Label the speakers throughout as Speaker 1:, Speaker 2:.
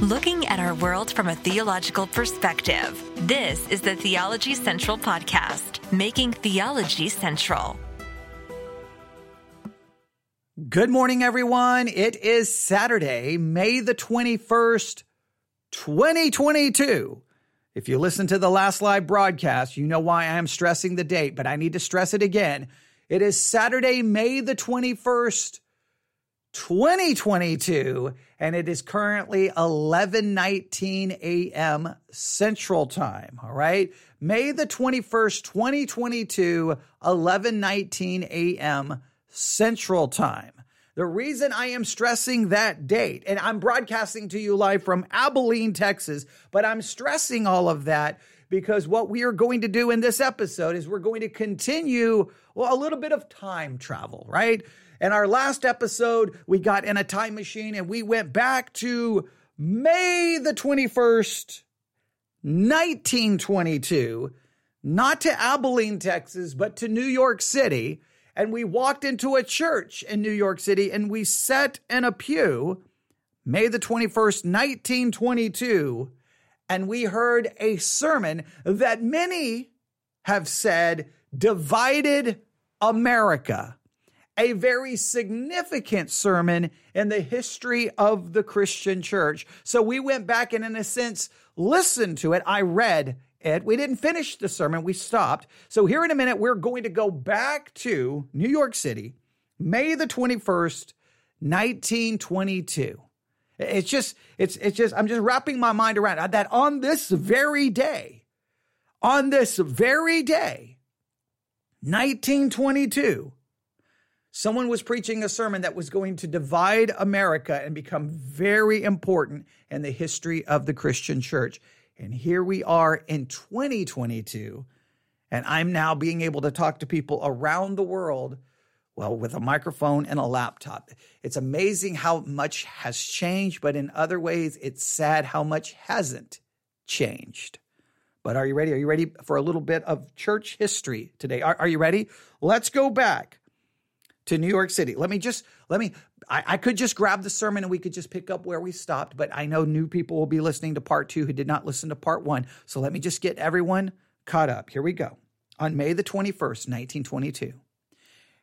Speaker 1: looking at our world from a theological perspective. This is the Theology Central Podcast, making theology central.
Speaker 2: Good morning, everyone. It is Saturday, May the 21st, 2022. If you listen to the last live broadcast, you know why I am stressing the date, but I need to stress it again. It is Saturday, May the 21st, 2022, and it is currently 11:19 a.m. Central Time, all right? May the 21st, 2022, 11:19 a.m. Central Time. The reason I am stressing that date, and I'm broadcasting to you live from Abilene, Texas, but I'm stressing all of that because what we are going to do in this episode is we're going to continue well, a little bit of time travel, right? In our last episode, we got in a time machine and we went back to May the 21st, 1922, not to Abilene, Texas, but to New York City. And we walked into a church in New York City and we sat in a pew, May the 21st, 1922, and we heard a sermon that many have said divided America. A very significant sermon in the history of the Christian church. So we went back and, in a sense, listened to it. I read it. We didn't finish the sermon, we stopped. So, here in a minute, we're going to go back to New York City, May the 21st, 1922. It's just, it's, it's just, I'm just wrapping my mind around that on this very day, on this very day, 1922, someone was preaching a sermon that was going to divide America and become very important in the history of the Christian church. And here we are in 2022, and I'm now being able to talk to people around the world, well, with a microphone and a laptop. It's amazing how much has changed, but in other ways, it's sad how much hasn't changed. But are you ready? Are you ready for a little bit of church history today? Are, are you ready? Let's go back to New York City. Let me just, let me, I, I, could just grab the sermon and we could just pick up where we stopped, but I know new people will be listening to part two who did not listen to part one. So let me just get everyone caught up. Here we go. On May the 21st, 1922,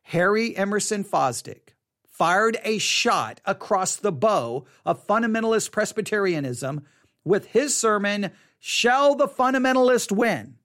Speaker 2: Harry Emerson Fosdick fired a shot across the bow of fundamentalist Presbyterianism with his sermon, Shall the Fundamentalist Win?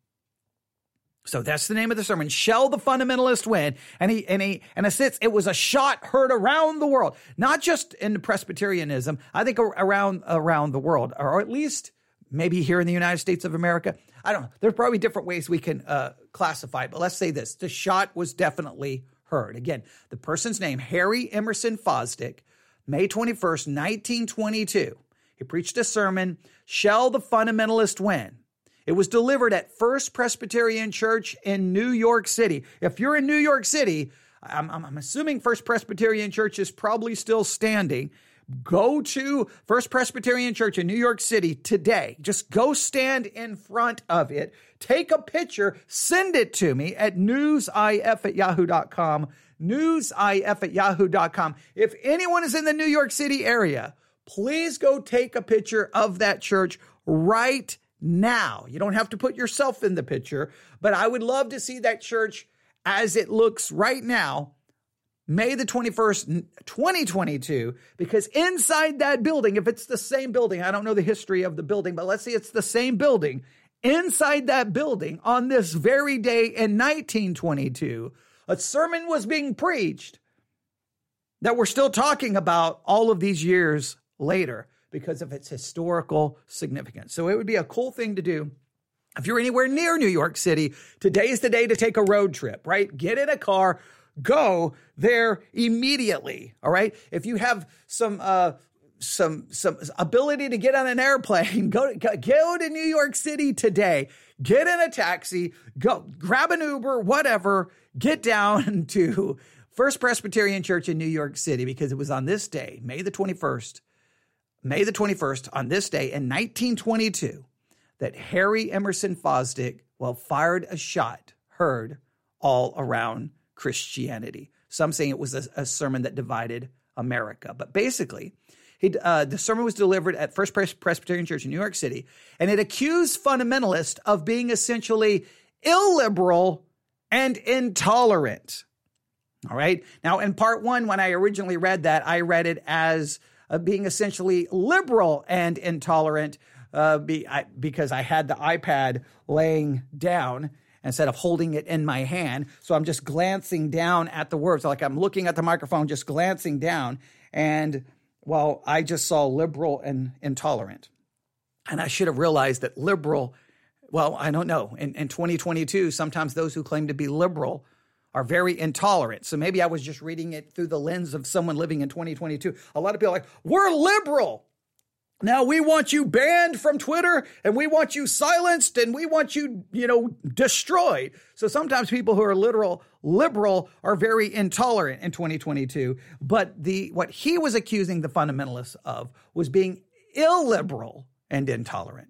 Speaker 2: So that's the name of the sermon. Shall the fundamentalist win? And he and he and a sense it was a shot heard around the world, not just in Presbyterianism. I think around around the world, or at least maybe here in the United States of America. I don't know. There's probably different ways we can uh, classify it, but let's say this: the shot was definitely heard. Again, the person's name Harry Emerson Fosdick, May 21st, 1922. He preached a sermon. Shall the fundamentalist win? It was delivered at First Presbyterian Church in New York City. If you're in New York City, I'm, I'm, assuming First Presbyterian Church is probably still standing. Go to First Presbyterian Church in New York City today. Just go stand in front of it, take a picture, send it to me at newsif at yahoo.com. Newsif at yahoo.com. If anyone is in the New York City area, please go take a picture of that church right now. You don't have to put yourself in the picture, but I would love to see that church as it looks right now, May the 21st, 2022, because inside that building, if it's the same building, I don't know the history of the building, but let's say it's the same building. Inside that building on this very day in 1922, a sermon was being preached that we're still talking about all of these years later because of its historical significance. So it would be a cool thing to do. If you're anywhere near New York City, today is the day to take a road trip, right? Get in a car, go there immediately. All right. If you have some, uh, some some ability to get on an airplane, go to, go to New York City today. Get in a taxi, go grab an Uber, whatever. Get down to First Presbyterian Church in New York City because it was on this day, May the 21st, May the 21st, on this day in 1922, that Harry Emerson Fosdick, well, fired a shot heard all around Christianity. Some saying it was a, a sermon that divided America. But basically, uh, the sermon was delivered at First Presbyterian Church in New York City, and it accused fundamentalists of being essentially illiberal and intolerant. All right. Now, in part one, when I originally read that, I read it as being essentially liberal and intolerant uh, be, I, because I had the iPad laying down instead of holding it in my hand. So I'm just glancing down at the words, like I'm looking at the microphone, just glancing down. And well, I just saw liberal and intolerant. And I should have realized that liberal, well, I don't know. In, in 2022, sometimes those who claim to be liberal are very intolerant. So maybe I was just reading it through the lens of someone living in 2022. A lot of people are like, we're liberal. Now we want you banned from Twitter and we want you silenced and we want you, you know, destroyed. So sometimes people who are literal liberal are very intolerant in 2022. But the what he was accusing the fundamentalists of was being illiberal and intolerant.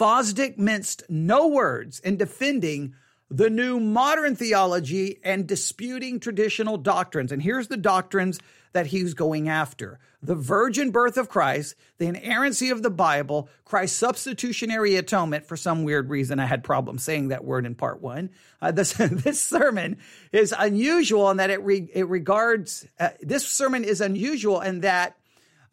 Speaker 2: Fosdick minced no words in defending the new modern theology and disputing traditional doctrines. And here's the doctrines that he's going after the virgin birth of Christ, the inerrancy of the Bible, Christ's substitutionary atonement. For some weird reason, I had problems saying that word in part one. Uh, this, this sermon is unusual in that it, re, it regards, uh, this sermon is unusual in that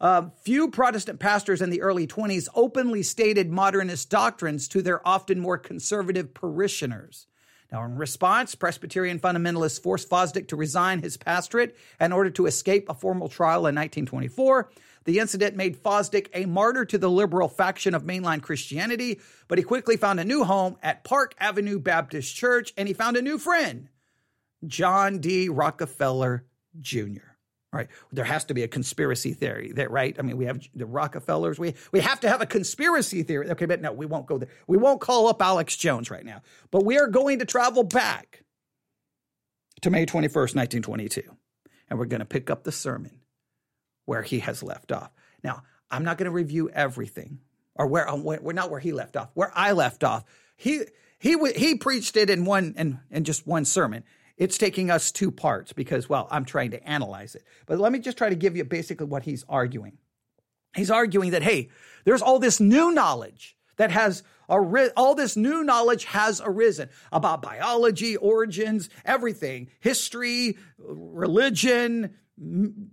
Speaker 2: uh, few Protestant pastors in the early 20s openly stated modernist doctrines to their often more conservative parishioners. Now, in response, Presbyterian fundamentalists forced Fosdick to resign his pastorate in order to escape a formal trial in 1924. The incident made Fosdick a martyr to the liberal faction of mainline Christianity, but he quickly found a new home at Park Avenue Baptist Church and he found a new friend, John D. Rockefeller Jr right? There has to be a conspiracy theory there, right? I mean, we have the Rockefellers. We we have to have a conspiracy theory. Okay, but no, we won't go there. We won't call up Alex Jones right now. But we are going to travel back to May 21st, 1922. And we're going to pick up the sermon where he has left off. Now, I'm not going to review everything or where um, we're not where he left off, where I left off. He he he preached it in one in, in just one sermon. It's taking us two parts because, well, I'm trying to analyze it. But let me just try to give you basically what he's arguing. He's arguing that, hey, there's all this new knowledge that has arisen, all this new knowledge has arisen about biology, origins, everything, history, religion,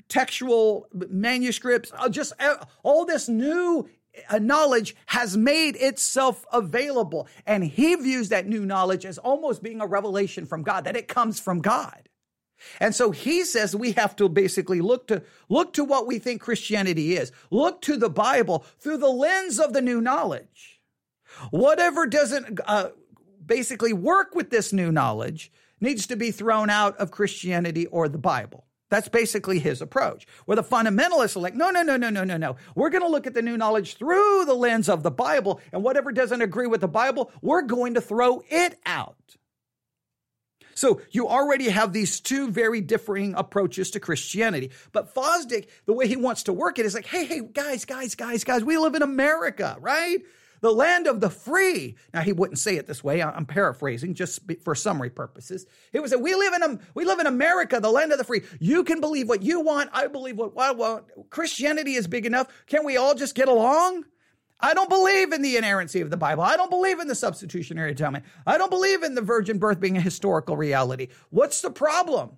Speaker 2: textual manuscripts, uh, just uh, all this new knowledge has made itself available. And he views that new knowledge as almost being a revelation from God, that it comes from God. And so he says we have to basically look to look to what we think Christianity is. Look to the Bible through the lens of the new knowledge. Whatever doesn't uh, basically work with this new knowledge needs to be thrown out of Christianity or the Bible. That's basically his approach. Where the fundamentalists are like, no, no, no, no, no, no, no. We're going to look at the new knowledge through the lens of the Bible, and whatever doesn't agree with the Bible, we're going to throw it out. So you already have these two very differing approaches to Christianity. But Fosdick, the way he wants to work it is like, hey, hey, guys, guys, guys, guys, we live in America, right? The land of the free. Now he wouldn't say it this way. I'm paraphrasing just for summary purposes. It was that we live in a, we live in America, the land of the free. You can believe what you want. I believe what I want. Christianity is big enough. Can we all just get along? I don't believe in the inerrancy of the Bible. I don't believe in the substitutionary atonement. I don't believe in the virgin birth being a historical reality. What's the problem?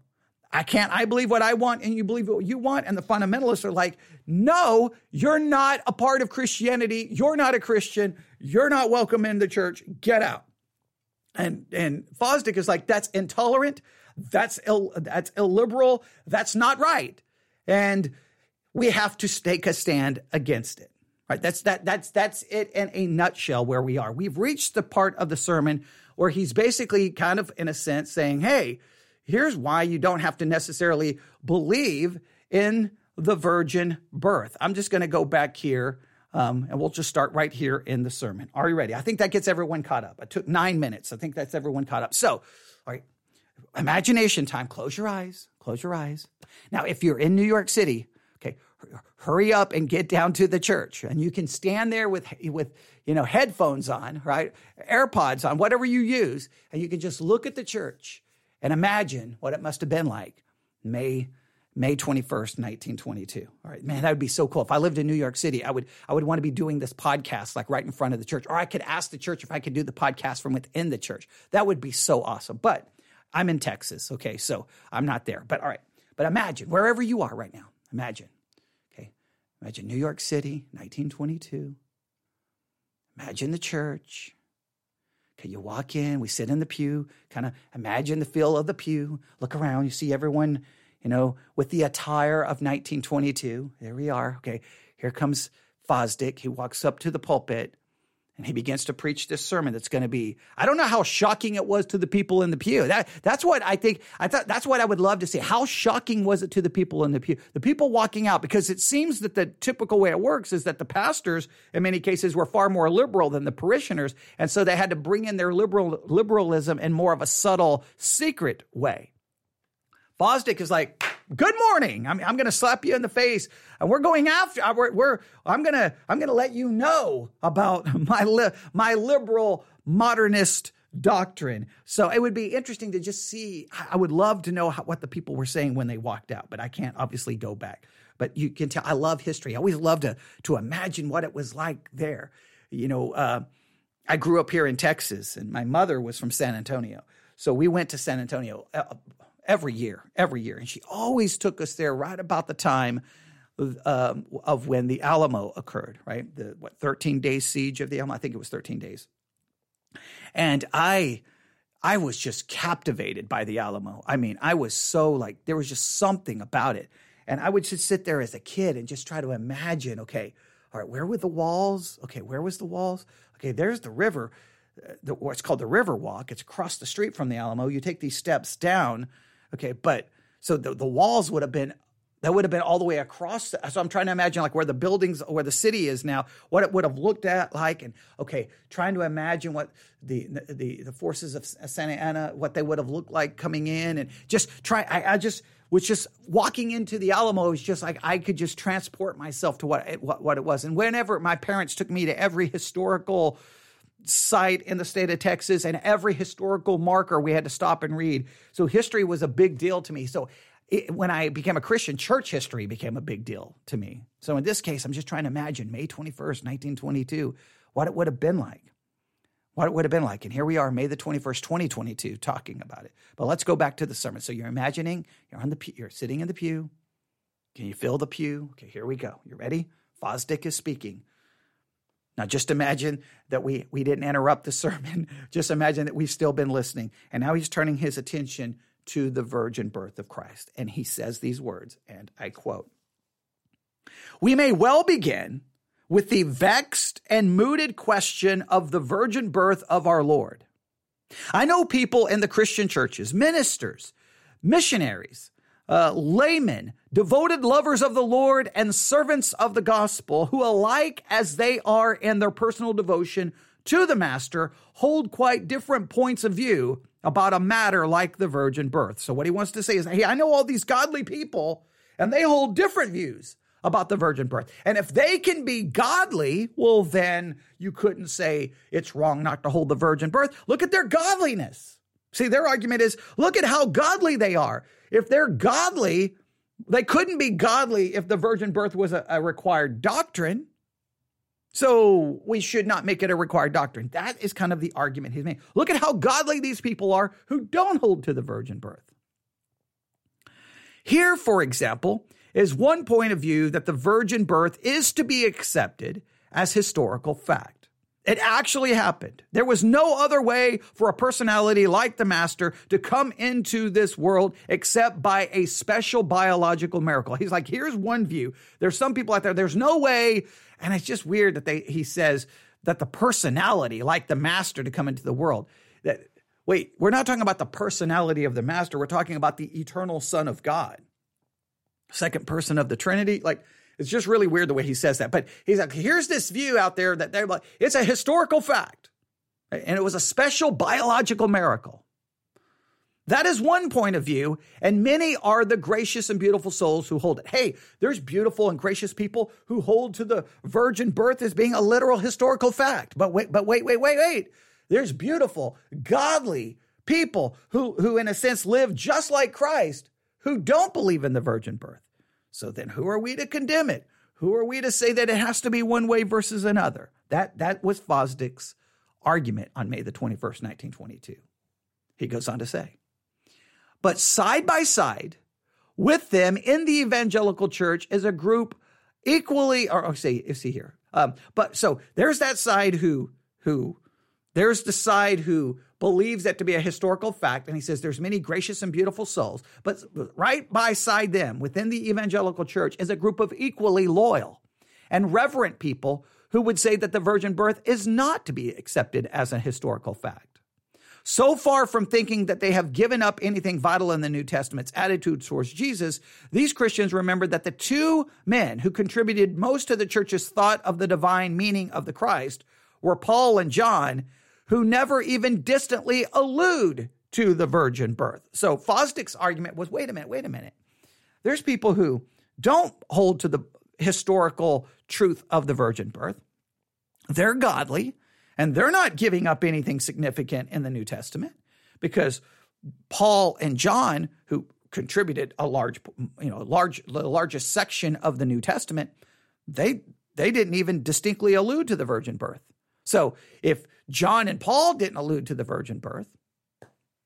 Speaker 2: I can't, I believe what I want and you believe what you want. And the fundamentalists are like, no, you're not a part of Christianity. You're not a Christian. You're not welcome in the church. Get out. And, and Fosdick is like, that's intolerant. That's Ill, that's illiberal. That's not right. And we have to take a stand against it. Right. That's, that, that's, that's it in a nutshell where we are. We've reached the part of the sermon where he's basically kind of, in a sense, saying, Hey, here's why you don't have to necessarily believe in the virgin birth. I'm just going to go back here um, and we'll just start right here in the sermon. Are you ready? I think that gets everyone caught up. I took nine minutes. I think that's everyone caught up. So, all right, imagination time. Close your eyes. Close your eyes. Now, if you're in New York City, okay, hurry up and get down to the church, and you can stand there with with you know headphones on, right, AirPods on, whatever you use, and you can just look at the church and imagine what it must have been like May May 21st, 1922. All right, man, that would be so cool. If I lived in New York City, I would I would want to be doing this podcast like right in front of the church. Or I could ask the church if I could do the podcast from within the church. That would be so awesome. But I'm in Texas, okay? So I'm not there. But all right. But imagine wherever you are right now. Imagine. Okay. Imagine New York City, 1922. Imagine the church. Okay, you walk in, we sit in the pew, kind of imagine the feel of the pew, look around, you see everyone you know, with the attire of 1922. There we are. Okay, here comes Fosdick. He walks up to the pulpit and he begins to preach this sermon that's going to be i don't know how shocking it was to the people in the pew. That, that's what i think i thought that's what i would love to see. How shocking was it to the people in the pew? The people walking out because it seems that the typical way it works is that the pastors in many cases were far more liberal than the parishioners. And so they had to bring in their liberal liberalism in more of a subtle secret way Fosdick is like, "Good morning. I'm, I'm going to slap you in the face, and we're going after. Uh, we're, we're I'm going to I'm going to let you know about my li- my liberal modernist doctrine." So it would be interesting to just see. I would love to know how, what the people were saying when they walked out, but I can't obviously go back. But you can tell I love history. I always love to to imagine what it was like there. You know, uh, I grew up here in Texas, and my mother was from San Antonio. So we went to San Antonio uh, every year, every year. And she always took us there right about the time um, of when the Alamo occurred, right? The what 13 day siege of the Alamo. I think it was 13 days. And I I was just captivated by the Alamo. I mean, I was so like there was just something about it. And I would just sit there as a kid and just try to imagine, okay, all right, where were the walls? Okay, where was the walls? Okay, there's the river. Uh, the, what's called the River Walk. It's across the street from the Alamo. You take these steps down Okay, but so the, the walls would have been that would have been all the way across. The, so I'm trying to imagine like where the buildings, where the city is now, what it would have looked at like, and okay, trying to imagine what the the the forces of Santa Anna, what they would have looked like coming in, and just try. I, I just was just walking into the Alamo was just like I could just transport myself to what it, what, what it was. And whenever my parents took me to every historical site in the state of Texas and every historical marker we had to stop and read. So history was a big deal to me. So it, when I became a Christian, church history became a big deal to me. So in this case, I'm just trying to imagine May 21st, 1922, what it would have been like. What it would have been like. And here we are, May the 21st, 2022, talking about it. But let's go back to the sermon. So you're imagining you're on the pew, you're sitting in the pew. Can you feel the pew? Okay, here we go. You ready? Fosdick is speaking. Now, just imagine that we, we didn't interrupt the sermon. Just imagine that we've still been listening. And now he's turning his attention to the virgin birth of Christ. And he says these words, and I quote We may well begin with the vexed and mooted question of the virgin birth of our Lord. I know people in the Christian churches, ministers, missionaries, uh, laymen, devoted lovers of the Lord, and servants of the gospel, who alike as they are in their personal devotion to the Master, hold quite different points of view about a matter like the virgin birth. So, what he wants to say is, hey, I know all these godly people, and they hold different views about the virgin birth. And if they can be godly, well, then you couldn't say it's wrong not to hold the virgin birth. Look at their godliness. See, their argument is look at how godly they are. If they're godly, they couldn't be godly if the virgin birth was a, a required doctrine. So we should not make it a required doctrine. That is kind of the argument he's made. Look at how godly these people are who don't hold to the virgin birth. Here, for example, is one point of view that the virgin birth is to be accepted as historical fact. It actually happened. There was no other way for a personality like the master to come into this world except by a special biological miracle. He's like, here's one view. There's some people out there, there's no way. And it's just weird that they, he says that the personality like the master to come into the world that, wait, we're not talking about the personality of the master. We're talking about the eternal son of God, second person of the Trinity. Like, it's just really weird the way he says that. But he's like, here's this view out there that they're like, it's a historical fact. And it was a special biological miracle. That is one point of view, and many are the gracious and beautiful souls who hold it. Hey, there's beautiful and gracious people who hold to the virgin birth as being a literal historical fact. But wait, but wait, wait, wait, wait. There's beautiful, godly people who, who in a sense live just like Christ, who don't believe in the virgin birth. So then who are we to condemn it? Who are we to say that it has to be one way versus another? That, that was Fosdick's argument on May the 21st, 1922. He goes on to say, but side by side with them in the evangelical church is a group equally, or oh, see, see here. Um, but so there's that side who, who, there's the side who believes that to be a historical fact. And he says there's many gracious and beautiful souls, but right beside them within the evangelical church is a group of equally loyal and reverent people who would say that the virgin birth is not to be accepted as a historical fact. So far from thinking that they have given up anything vital in the New Testament's attitude towards Jesus, these Christians remember that the two men who contributed most to the church's thought of the divine meaning of the Christ were Paul and John, who never even distantly allude to the virgin birth. So Fosdick's argument was wait a minute, wait a minute. There's people who don't hold to the historical truth of the virgin birth. They're godly and they're not giving up anything significant in the New Testament because Paul and John, who contributed a large, you know, large, the largest section of the New Testament, they they didn't even distinctly allude to the virgin birth. So if John and Paul didn't allude to the virgin birth,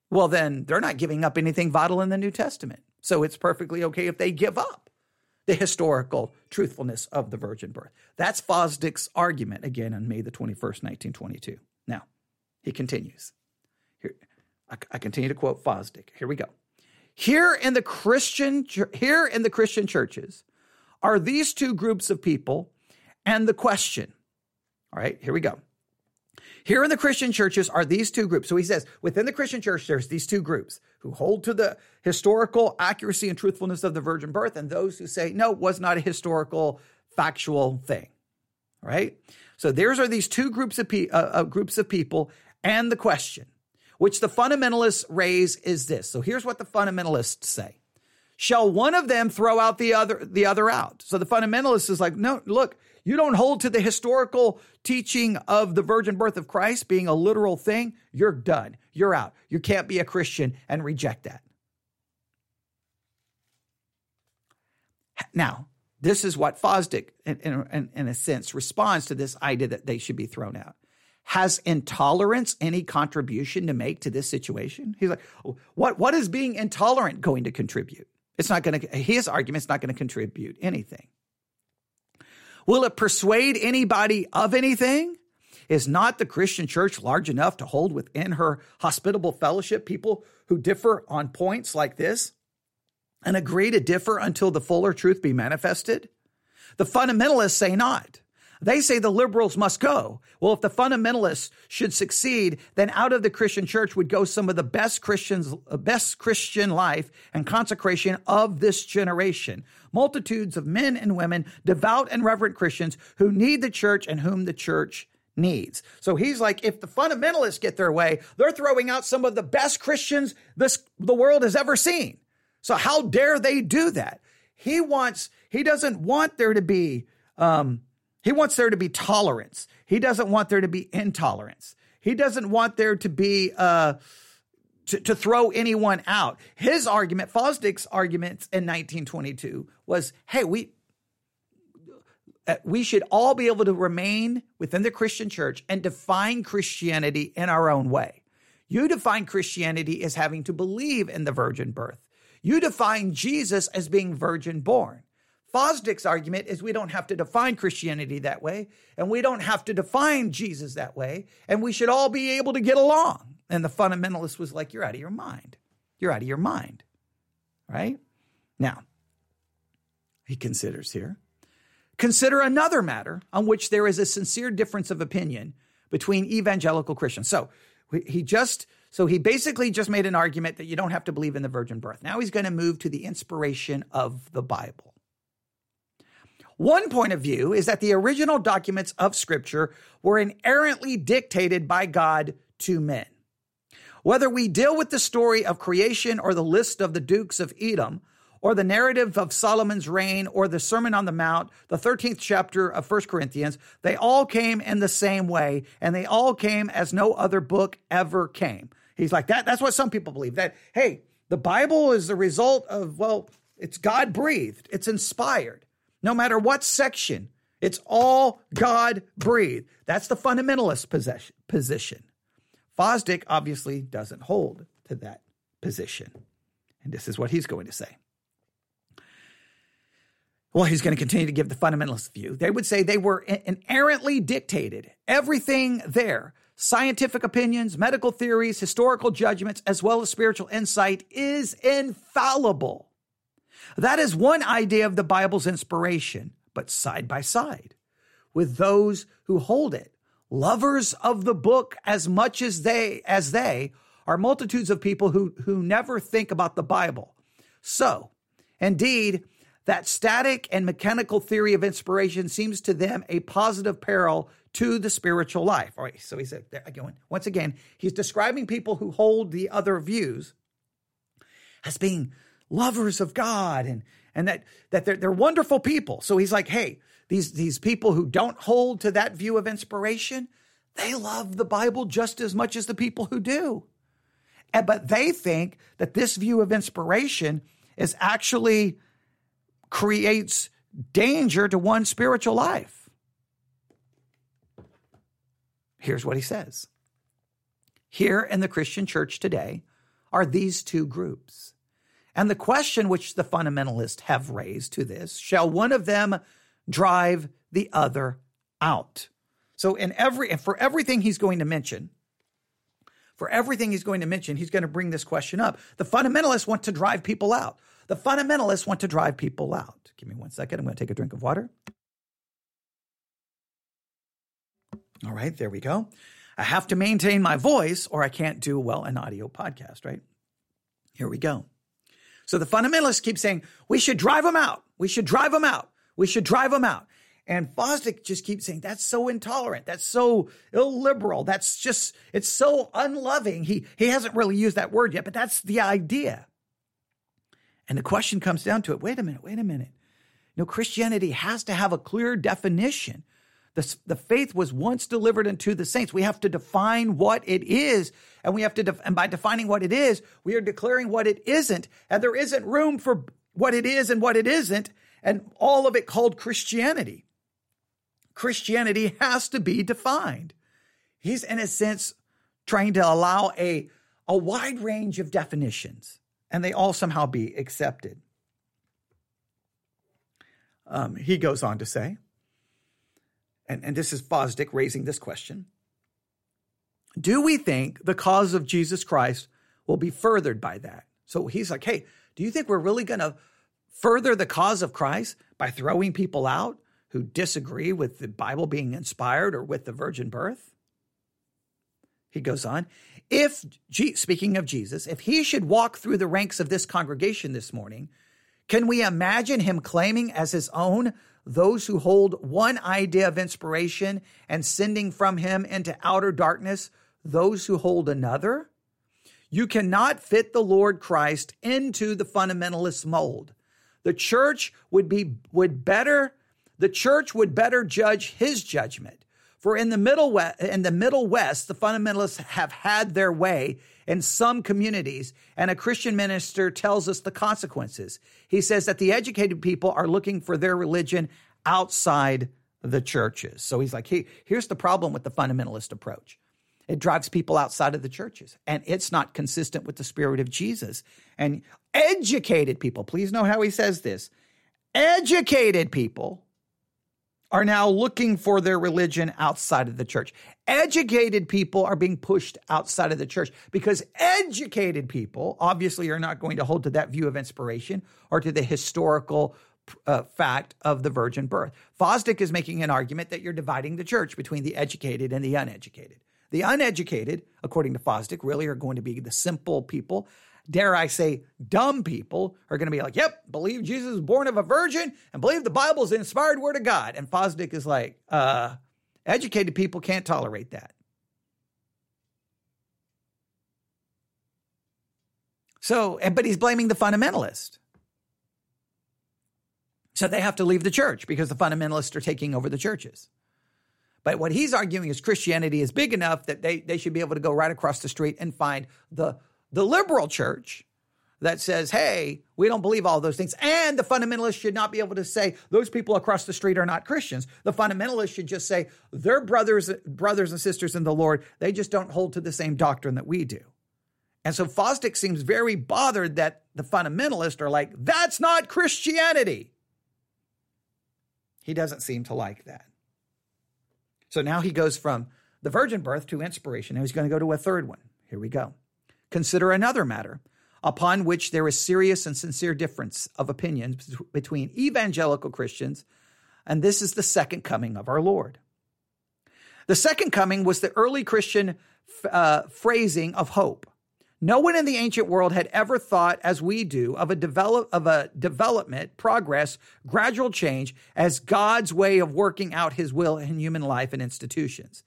Speaker 2: well, then they're not giving up anything vital in the New Testament. So it's perfectly okay if they give up the historical truthfulness of the virgin birth. That's Fosdick's argument again on May the 21st, 1922. Now, he continues. Here, I, I continue to quote Fosdick. Here we go. Here in the Christian here in the Christian churches are these two groups of people and the question. All right, here we go. Here in the Christian churches are these two groups. So he says, within the Christian church, there's these two groups who hold to the historical accuracy and truthfulness of the virgin birth, and those who say, no, it was not a historical, factual thing. Right? So there's are these two groups of, pe- uh, uh, groups of people, and the question, which the fundamentalists raise, is this. So here's what the fundamentalists say. Shall one of them throw out the other the other out? So the fundamentalist is like, no, look, you don't hold to the historical teaching of the virgin birth of Christ being a literal thing, you're done. You're out. You can't be a Christian and reject that. Now, this is what Fosdick, in, in, in, a sense, responds to this idea that they should be thrown out. Has intolerance any contribution to make to this situation? He's like, oh, what, what is being intolerant going to contribute? It's not going to, his argument's not going to contribute anything. Will it persuade anybody of anything? Is not the Christian church large enough to hold within her hospitable fellowship people who differ on points like this and agree to differ until the fuller truth be manifested? The fundamentalists say not. They say the liberals must go. Well, if the fundamentalists should succeed, then out of the Christian church would go some of the best Christians, best Christian life and consecration of this generation. Multitudes of men and women, devout and reverent Christians who need the church and whom the church needs. So he's like, if the fundamentalists get their way, they're throwing out some of the best Christians this the world has ever seen. So how dare they do that? He wants, he doesn't want there to be um, he wants there to be tolerance. He doesn't want there to be intolerance. He doesn't want there to be uh, to, to throw anyone out. His argument, Fosdick's argument in 1922 was, "Hey, we uh, we should all be able to remain within the Christian church and define Christianity in our own way. You define Christianity as having to believe in the virgin birth. You define Jesus as being virgin born. Fosdick's argument is we don't have to define Christianity that way, and we don't have to define Jesus that way, and we should all be able to get along. And the fundamentalist was like, You're out of your mind. You're out of your mind. Right? Now, he considers here. Consider another matter on which there is a sincere difference of opinion between evangelical Christians. So he just so he basically just made an argument that you don't have to believe in the virgin birth. Now he's going to move to the inspiration of the Bible. One point of view is that the original documents of Scripture were inerrantly dictated by God to men. Whether we deal with the story of creation or the list of the dukes of Edom, or the narrative of Solomon's reign, or the Sermon on the Mount, the 13th chapter of 1 Corinthians, they all came in the same way, and they all came as no other book ever came. He's like, that, that's what some people believe that, hey, The Bible is the result of, well, it's God breathed, it's inspired. No matter what section, it's all God breathed. That's the fundamentalist position. Fosdick obviously doesn't hold to that position. And this is what he's going to say. Well, he's going to continue to give the fundamentalist view. They would say they were inherently dictated. Everything there, scientific opinions, medical theories, historical judgments, as well as spiritual insight, is infallible. That is one idea of the Bible's inspiration, but side by side with those who hold it, lovers of the book as much as they as they are multitudes of people who who never think about the Bible. So, indeed, that static and mechanical theory of inspiration seems to them a positive peril to the spiritual life. All right, so he said, there again, once again, he's describing people who hold the other views as being lovers of God and and that that they're, they're wonderful people. So he's like, hey, these these people who don't hold to that view of inspiration, they love the Bible just as much as the people who do. And, but they think that this view of inspiration is actually creates danger to one's spiritual life. Here's what he says Here in the Christian church today are these two groups. And the question which the fundamentalists have raised to this shall one of them drive the other out? So, in every, for everything he's going to mention, for everything he's going to mention, he's going to bring this question up. The fundamentalists want to drive people out. The fundamentalists want to drive people out. Give me one second. I'm going to take a drink of water. All right, there we go. I have to maintain my voice or I can't do well an audio podcast, right? Here we go. So the fundamentalists keep saying, we should drive them out. We should drive them out. We should drive them out. And Fosdick just keeps saying, that's so intolerant. That's so illiberal. That's just, it's so unloving. He, he hasn't really used that word yet, but that's the idea. And the question comes down to it wait a minute, wait a minute. You know, Christianity has to have a clear definition. The, the faith was once delivered unto the saints. We have to define what it is. And we have to, def- and by defining what it is, we are declaring what it isn't. And there isn't room for what it is and what it isn't, and all of it called Christianity. Christianity has to be defined. He's, in a sense, trying to allow a, a wide range of definitions and they all somehow be accepted. Um, he goes on to say, and, and this is Fosdick raising this question Do we think the cause of Jesus Christ will be furthered by that? So he's like, hey, do you think we're really going to further the cause of Christ by throwing people out who disagree with the Bible being inspired or with the virgin birth? He goes on, if, speaking of Jesus, if he should walk through the ranks of this congregation this morning, can we imagine him claiming as his own those who hold one idea of inspiration and sending from him into outer darkness those who hold another? You cannot fit the Lord Christ into the fundamentalist mold. The church would be would better the church would better judge his judgment for in the middle west, in the middle west, the fundamentalists have had their way in some communities, and a Christian minister tells us the consequences. He says that the educated people are looking for their religion outside the churches. So he's like, hey, here's the problem with the fundamentalist approach. It drives people outside of the churches, and it's not consistent with the spirit of Jesus. And educated people, please know how he says this educated people are now looking for their religion outside of the church. Educated people are being pushed outside of the church because educated people obviously are not going to hold to that view of inspiration or to the historical uh, fact of the virgin birth. Fosdick is making an argument that you're dividing the church between the educated and the uneducated. The uneducated, according to Fosdick, really are going to be the simple people dare I say, dumb people are going to be like, yep, believe Jesus was born of a virgin and believe the Bible is the inspired word of God. And Fosdick is like, uh, educated people can't tolerate that. So, but he's blaming the fundamentalist. So they have to leave the church because the fundamentalists are taking over the churches. But what he's arguing is Christianity is big enough that they, they should be able to go right across the street and find the the liberal church, that says, hey, we don't believe all those things. And the fundamentalists should not be able to say those people across the street are not Christians. The fundamentalists should just say they're brothers, brothers and sisters in the Lord. They just don't hold to the same doctrine that we do. And so Fosdick seems very bothered that the fundamentalists are like, that's not Christianity. He doesn't seem to like that. So now he goes from the virgin birth to inspiration. Now he's going to go to a third one. Here we go. Consider another matter upon which there is serious and sincere difference of opinion between evangelical Christians, and this is the second coming of our Lord. The second coming was the early Christian uh, phrasing of hope. No one in the ancient world had ever thought as we do of a develop of a development, progress, gradual change as God's way of working out his will in human life and institutions.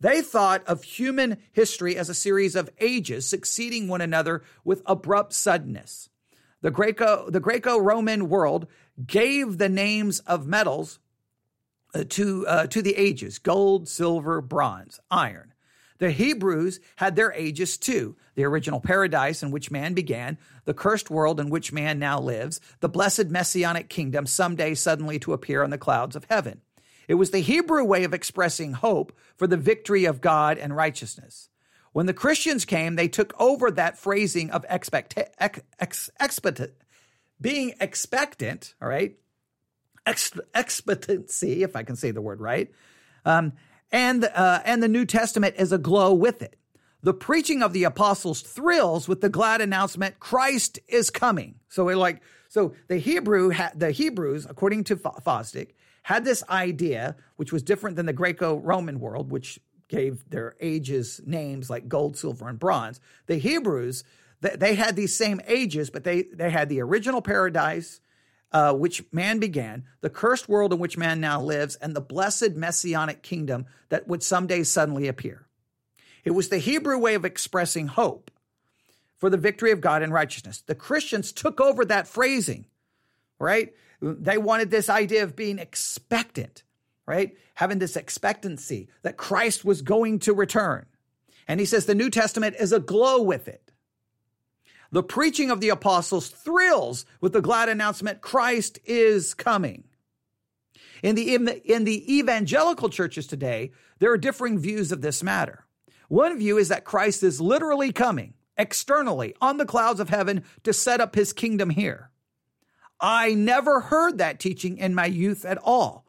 Speaker 2: They thought of human history as a series of ages succeeding one another with abrupt suddenness. The Greco the Greco-Roman world gave the names of metals uh, to uh, to the ages: gold, silver, bronze, iron. The Hebrews had their ages too the original paradise in which man began, the cursed world in which man now lives, the blessed messianic kingdom someday suddenly to appear on the clouds of heaven. It was the Hebrew way of expressing hope for the victory of God and righteousness. When the Christians came, they took over that phrasing of expect, ex, ex, expectant, being expectant, all right, ex, expectancy, if I can say the word right, um, and, uh, and the New Testament is aglow with it. The preaching of the apostles thrills with the glad announcement, Christ is coming. So we're like, so the Hebrew, the Hebrews, according to Fosdick, had this idea, which was different than the Greco-Roman world, which gave their ages names like gold, silver, and bronze. The Hebrews, they had these same ages, but they, they had the original paradise, uh, which man began, the cursed world in which man now lives, and the blessed messianic kingdom that would someday suddenly appear. It was the Hebrew way of expressing hope for the victory of God and righteousness. The Christians took over that phrasing, right? They wanted this idea of being expectant, right? Having this expectancy that Christ was going to return. And he says the New Testament is aglow with it. The preaching of the apostles thrills with the glad announcement Christ is coming. In the, in the, in the evangelical churches today, there are differing views of this matter. One view is that Christ is literally coming externally on the clouds of heaven to set up his kingdom here. I never heard that teaching in my youth at all.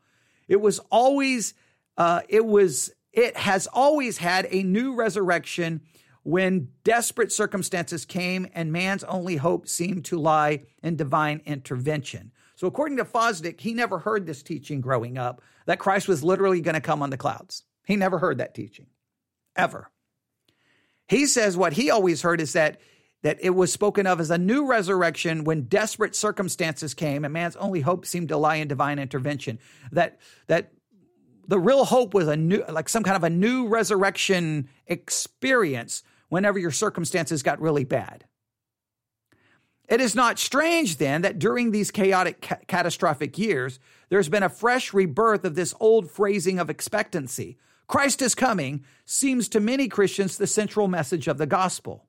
Speaker 2: It was always, uh, it was, it has always had a new resurrection when desperate circumstances came and man's only hope seemed to lie in divine intervention. So, according to Fosdick, he never heard this teaching growing up that Christ was literally going to come on the clouds. He never heard that teaching, ever. He says what he always heard is that that it was spoken of as a new resurrection when desperate circumstances came and man's only hope seemed to lie in divine intervention. That that the real hope was a new like some kind of a new resurrection experience whenever your circumstances got really bad. It is not strange then that during these chaotic, ca- catastrophic years, there's been a fresh rebirth of this old phrasing of expectancy. Christ is coming seems to many Christians the central message of the gospel.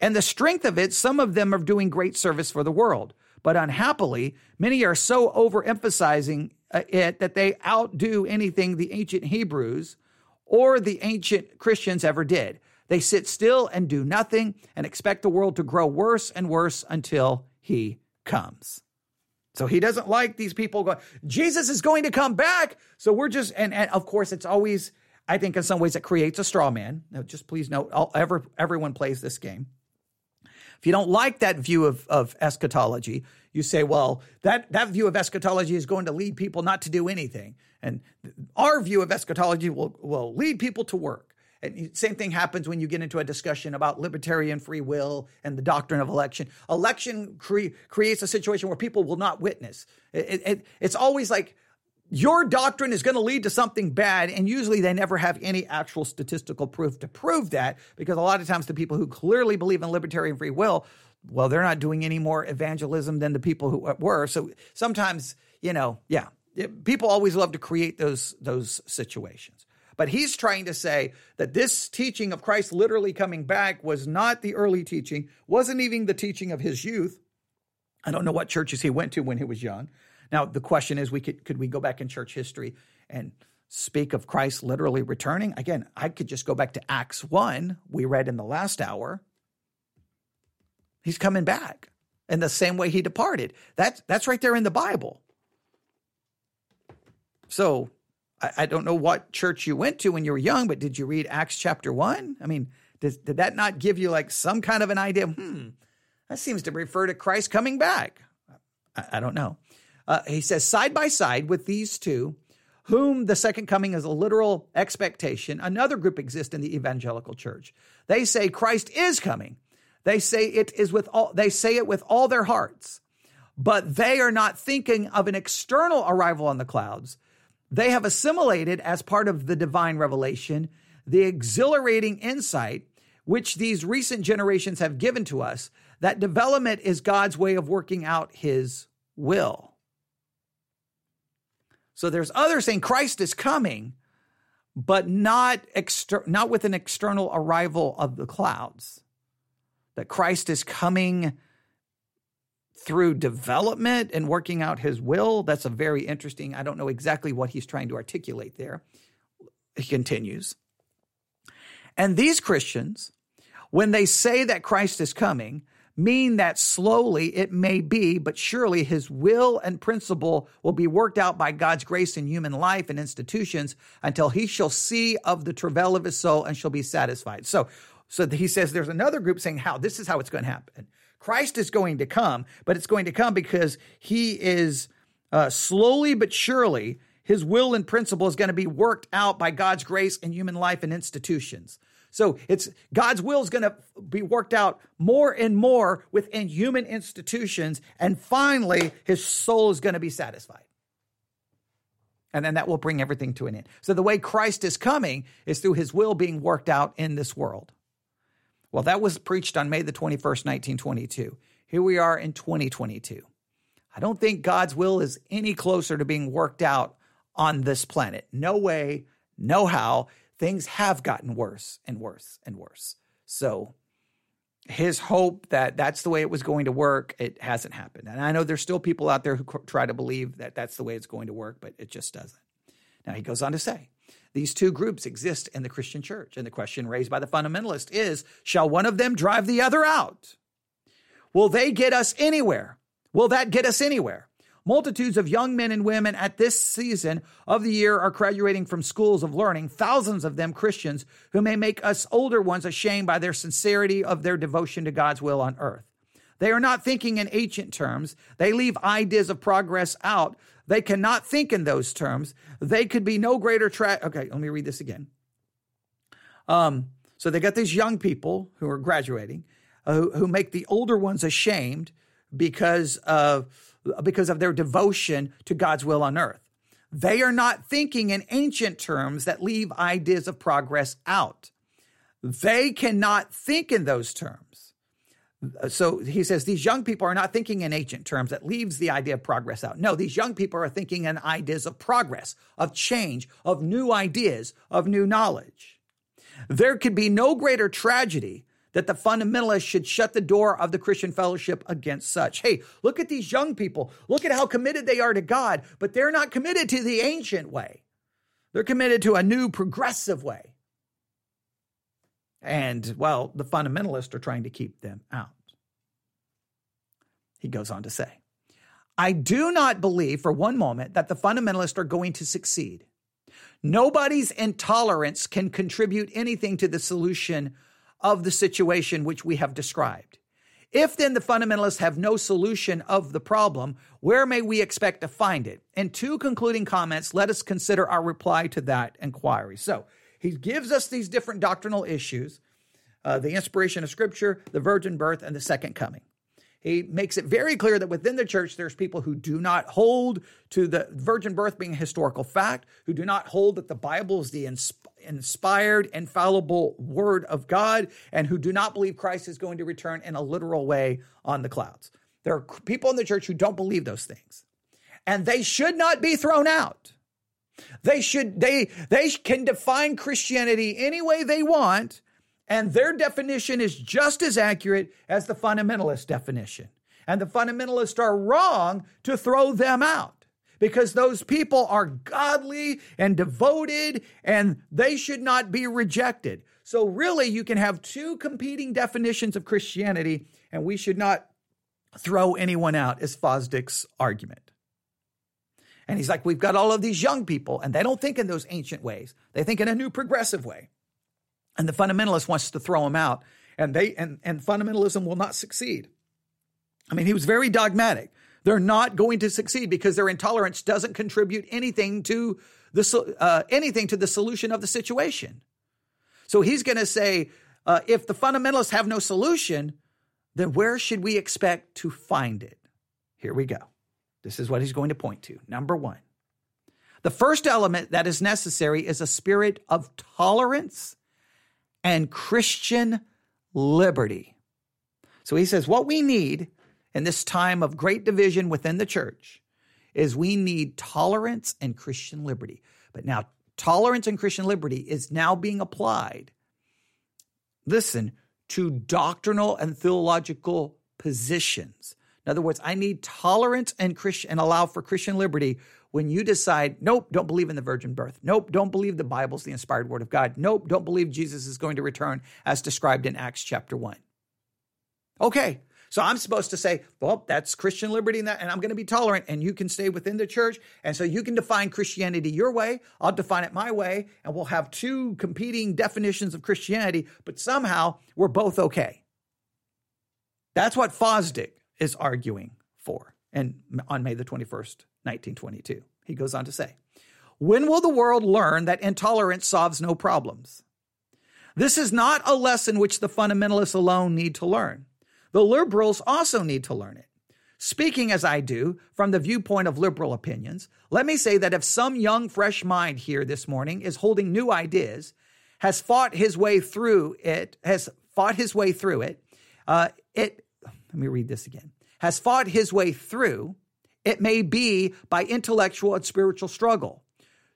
Speaker 2: And the strength of it, some of them are doing great service for the world. But unhappily, many are so overemphasizing uh, it that they outdo anything the ancient Hebrews or the ancient Christians ever did. They sit still and do nothing and expect the world to grow worse and worse until he comes. So he doesn't like these people going, Jesus is going to come back. So we're just, and, and of course, it's always, I think in some ways it creates a straw man. Now, just please note, ever, everyone plays this game. If you don't like that view of, of eschatology, you say, well, that, that view of eschatology is going to lead people not to do anything. And our view of eschatology will, will lead people to work. And same thing happens when you get into a discussion about libertarian free will and the doctrine of election. Election cre- creates a situation where people will not witness. It, it, it's always like your doctrine is going to lead to something bad, and usually they never have any actual statistical proof to prove that because a lot of times the people who clearly believe in libertarian free will, well, they're not doing any more evangelism than the people who uh, were. So sometimes, you know, yeah, people always love to create those those situations. But he's trying to say that this teaching of Christ literally coming back was not the early teaching, wasn't even the teaching of his youth. I don't know what churches he went to when he was young. Now the question is, we could could we go back in church history and speak of Christ literally returning? Again, I could just go back to Acts one we read in the last hour. He's coming back in the same way he departed. That's that's right there in the Bible. So I, I, don't know what church you went to when you were young, but did you read Acts chapter one? I mean, did, did that not give you like some kind of an idea? Hmm, that seems to refer to Christ coming back. I, I don't know. Uh, he says, side by side with these two, whom the second coming is a literal expectation, another group exists in the evangelical church. They say Christ is coming. They say it is with all, they say it with all their hearts, but they are not thinking of an external arrival on the clouds. They have assimilated as part of the divine revelation the exhilarating insight which these recent generations have given to us that development is God's way of working out his will. So there's others saying Christ is coming, but not exter- not with an external arrival of the clouds. That Christ is coming through development and working out his will. That's a very interesting. I don't know exactly what he's trying to articulate there. He continues. And these Christians, when they say that Christ is coming, mean that slowly it may be, but surely his will and principle will be worked out by God's grace in human life and institutions until he shall see of the travail of his soul and shall be satisfied. So, so he says there's another group saying how this is how it's going to happen. Christ is going to come, but it's going to come because he is uh, slowly but surely his will and principle is going to be worked out by God's grace in human life and institutions. So it's God's will is going to be worked out more and more within human institutions. And finally, his soul is going to be satisfied. And then that will bring everything to an end. So the way Christ is coming is through his will being worked out in this world. Well, that was preached on May the 21st, 1922. Here we are in 2022. I don't think God's will is any closer to being worked out on this planet. No way, no how things have gotten worse and worse and worse. So his hope that that's the way it was going to work, it hasn't happened. And I know there's still people out there who try to believe that that's the way it's going to work, but it just doesn't. Now he goes on to say, these two groups exist in the Christian church. And the question raised by the fundamentalist is Shall one of them drive the other out? Will they get us anywhere? Will that get us anywhere? Multitudes of young men and women at this season of the year are graduating from schools of learning, thousands of them Christians who may make us older ones ashamed by their sincerity of their devotion to God's will on earth. They are not thinking in ancient terms. They leave ideas of progress out. They cannot think in those terms. They could be no greater tra- Okay, let me read this again. Um, so they got these young people who are graduating uh, who, who make the older ones ashamed because of because of their devotion to God's will on earth. They are not thinking in ancient terms that leave ideas of progress out. They cannot think in those terms. So he says these young people are not thinking in ancient terms that leaves the idea of progress out. No, these young people are thinking in ideas of progress, of change, of new ideas, of new knowledge. There could be no greater tragedy that the fundamentalists should shut the door of the Christian fellowship against such. Hey, look at these young people. Look at how committed they are to God, but they're not committed to the ancient way. They're committed to a new progressive way. And, well, the fundamentalists are trying to keep them out. He goes on to say, I do not believe for one moment that the fundamentalists are going to succeed. Nobody's intolerance can contribute anything to the solution of the situation which we have described. If then the fundamentalists have no solution of the problem, where may we expect to find it? In two concluding comments, let us consider our reply to that inquiry. So he gives us these different doctrinal issues uh, the inspiration of Scripture, the virgin birth, and the second coming. He makes it very clear that within the church, there's people who do not hold to the virgin birth being a historical fact, who do not hold that the Bible is the inspired, infallible word of God, and who do not believe Christ is going to return in a literal way on the clouds. There are people in the church who don't believe those things, and they should not be thrown out. They should they they can define Christianity any way they want, and their definition is just as accurate as the fundamentalist definition. And the fundamentalists are wrong to throw them out because those people are godly and devoted and they should not be rejected. So, really, you can have two competing definitions of Christianity, and we should not throw anyone out, is Fosdick's argument. And he's like, We've got all of these young people, and they don't think in those ancient ways, they think in a new progressive way. And the fundamentalist wants to throw them out, and, they, and, and fundamentalism will not succeed. I mean, he was very dogmatic. They're not going to succeed because their intolerance doesn't contribute anything to the uh, anything to the solution of the situation. So he's going to say, uh, if the fundamentalists have no solution, then where should we expect to find it? Here we go. This is what he's going to point to. Number one, the first element that is necessary is a spirit of tolerance and Christian liberty. So he says, what we need in this time of great division within the church is we need tolerance and Christian liberty. But now, tolerance and Christian liberty is now being applied, listen, to doctrinal and theological positions. In other words, I need tolerance and Christian and allow for Christian liberty when you decide, nope, don't believe in the virgin birth. Nope, don't believe the Bible's the inspired word of God. Nope, don't believe Jesus is going to return as described in Acts chapter 1. Okay, so I'm supposed to say, well, that's Christian liberty and, that, and I'm going to be tolerant and you can stay within the church. And so you can define Christianity your way. I'll define it my way. And we'll have two competing definitions of Christianity, but somehow we're both okay. That's what Fosdick is arguing for. And on May the 21st, 1922, he goes on to say, when will the world learn that intolerance solves no problems? This is not a lesson which the fundamentalists alone need to learn. The liberals also need to learn it. Speaking as I do from the viewpoint of liberal opinions, let me say that if some young, fresh mind here this morning is holding new ideas, has fought his way through it, has fought his way through it, uh, it, let me read this again, has fought his way through, it may be by intellectual and spiritual struggle,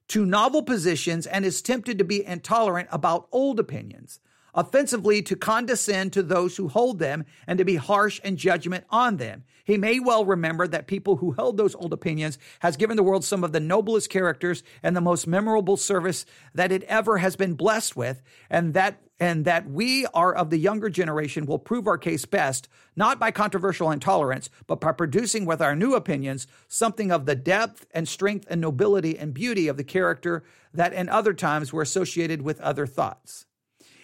Speaker 2: to novel positions and is tempted to be intolerant about old opinions offensively to condescend to those who hold them and to be harsh in judgment on them. He may well remember that people who held those old opinions has given the world some of the noblest characters and the most memorable service that it ever has been blessed with, and that and that we are of the younger generation will prove our case best, not by controversial intolerance, but by producing with our new opinions something of the depth and strength and nobility and beauty of the character that in other times were associated with other thoughts.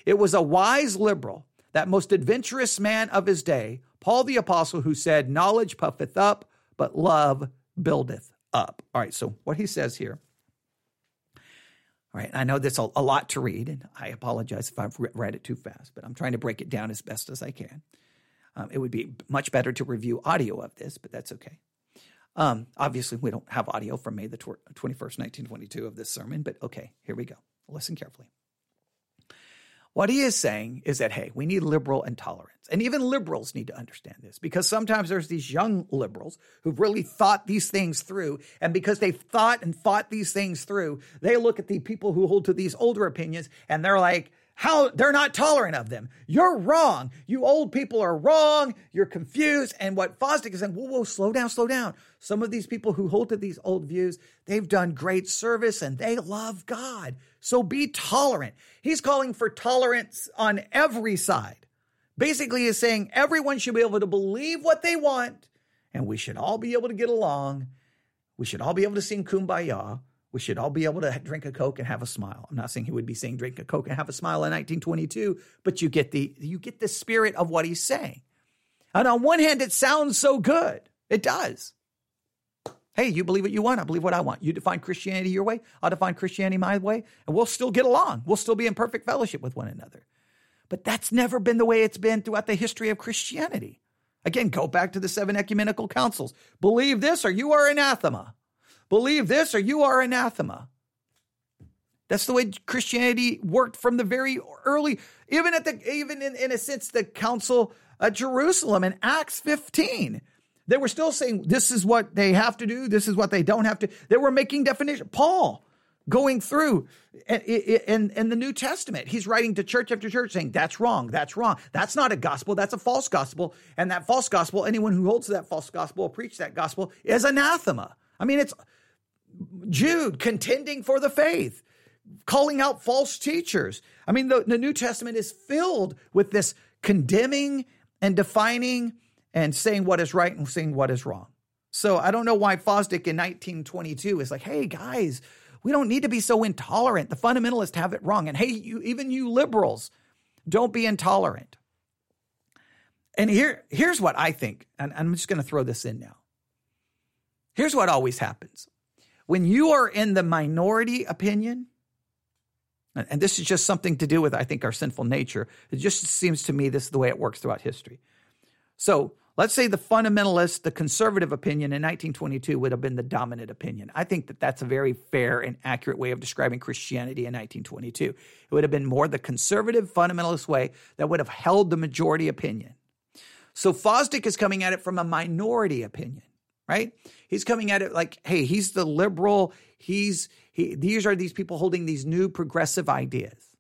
Speaker 2: It was a wise liberal, that most adventurous man of his day, Paul the Apostle, who said, Knowledge puffeth up, but love buildeth up. All right, so what he says here. All right, I know that's a, a lot to read, and I apologize if I've read it too fast, but I'm trying to break it down as best as I can. Um, it would be much better to review audio of this, but that's okay. Um, obviously, we don't have audio from May the 21st, 1922 of this sermon, but okay, here we go. Listen carefully. What he is saying is that, hey, we need liberal intolerance. And even liberals need to understand this because sometimes there's these young liberals who've really thought these things through. And because they've thought and fought these things through, they look at the people who hold to these older opinions and they're like, how they're not tolerant of them. You're wrong. You old people are wrong. You're confused. And what Fosdick is saying, whoa, whoa, slow down, slow down. Some of these people who hold to these old views, they've done great service and they love God. So be tolerant. He's calling for tolerance on every side. Basically, he's saying everyone should be able to believe what they want and we should all be able to get along. We should all be able to sing kumbaya we should all be able to drink a Coke and have a smile. I'm not saying he would be saying drink a Coke and have a smile in 1922, but you get the you get the spirit of what he's saying. And on one hand, it sounds so good. It does. Hey, you believe what you want. I believe what I want. You define Christianity your way. I'll define Christianity my way. And we'll still get along. We'll still be in perfect fellowship with one another. But that's never been the way it's been throughout the history of Christianity. Again, go back to the seven ecumenical councils. Believe this or you are anathema. Believe this or you are anathema. That's the way Christianity worked from the very early, even at the even in, in a sense, the Council at Jerusalem in Acts 15. They were still saying this is what they have to do, this is what they don't have to. They were making definition. Paul going through in, in the New Testament. He's writing to church after church saying, that's wrong, that's wrong. That's not a gospel, that's a false gospel. And that false gospel, anyone who holds to that false gospel or preach that gospel is anathema. I mean, it's Jude contending for the faith, calling out false teachers. I mean, the, the New Testament is filled with this condemning and defining and saying what is right and saying what is wrong. So I don't know why Fosdick in 1922 is like, hey guys, we don't need to be so intolerant. The fundamentalists have it wrong. And hey, you, even you liberals, don't be intolerant. And here, here's what I think, and I'm just going to throw this in now. Here's what always happens when you are in the minority opinion, and this is just something to do with, I think, our sinful nature. It just seems to me this is the way it works throughout history. So let's say the fundamentalist, the conservative opinion in 1922 would have been the dominant opinion. I think that that's a very fair and accurate way of describing Christianity in 1922. It would have been more the conservative fundamentalist way that would have held the majority opinion. So Fosdick is coming at it from a minority opinion, right? He's coming at it like, hey, he's the liberal. He's he, these are these people holding these new progressive ideas.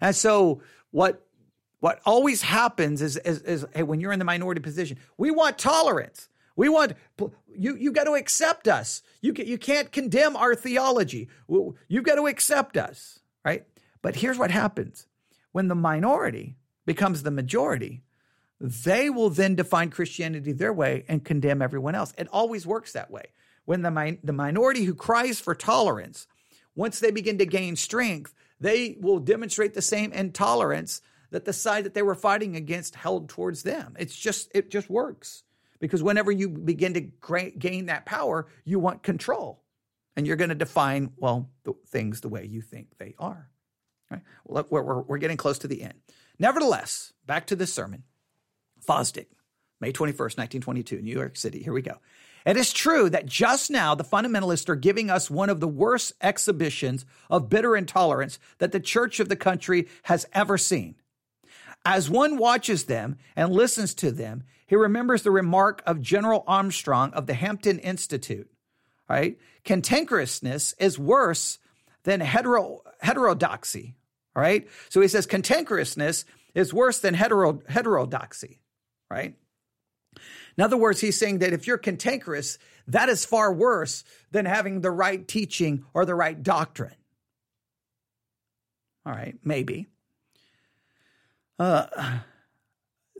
Speaker 2: And so what what always happens is, is, is hey, when you're in the minority position, we want tolerance. We want you. You got to accept us. You you can't condemn our theology. You've got to accept us, right? But here's what happens when the minority becomes the majority. They will then define Christianity their way and condemn everyone else. It always works that way. When the, the minority who cries for tolerance, once they begin to gain strength, they will demonstrate the same intolerance that the side that they were fighting against held towards them. It's just it just works because whenever you begin to gain that power, you want control, and you're going to define well the things the way you think they are. Right? Well, we're, we're, we're getting close to the end. Nevertheless, back to this sermon. Fosdick, May 21st, 1922, New York City. Here we go. It is true that just now the fundamentalists are giving us one of the worst exhibitions of bitter intolerance that the church of the country has ever seen. As one watches them and listens to them, he remembers the remark of General Armstrong of the Hampton Institute, right? Cantankerousness is worse than hetero, heterodoxy, all right? So he says cantankerousness is worse than hetero, heterodoxy, right? In other words, he's saying that if you're cantankerous, that is far worse than having the right teaching or the right doctrine. All right, maybe. Uh,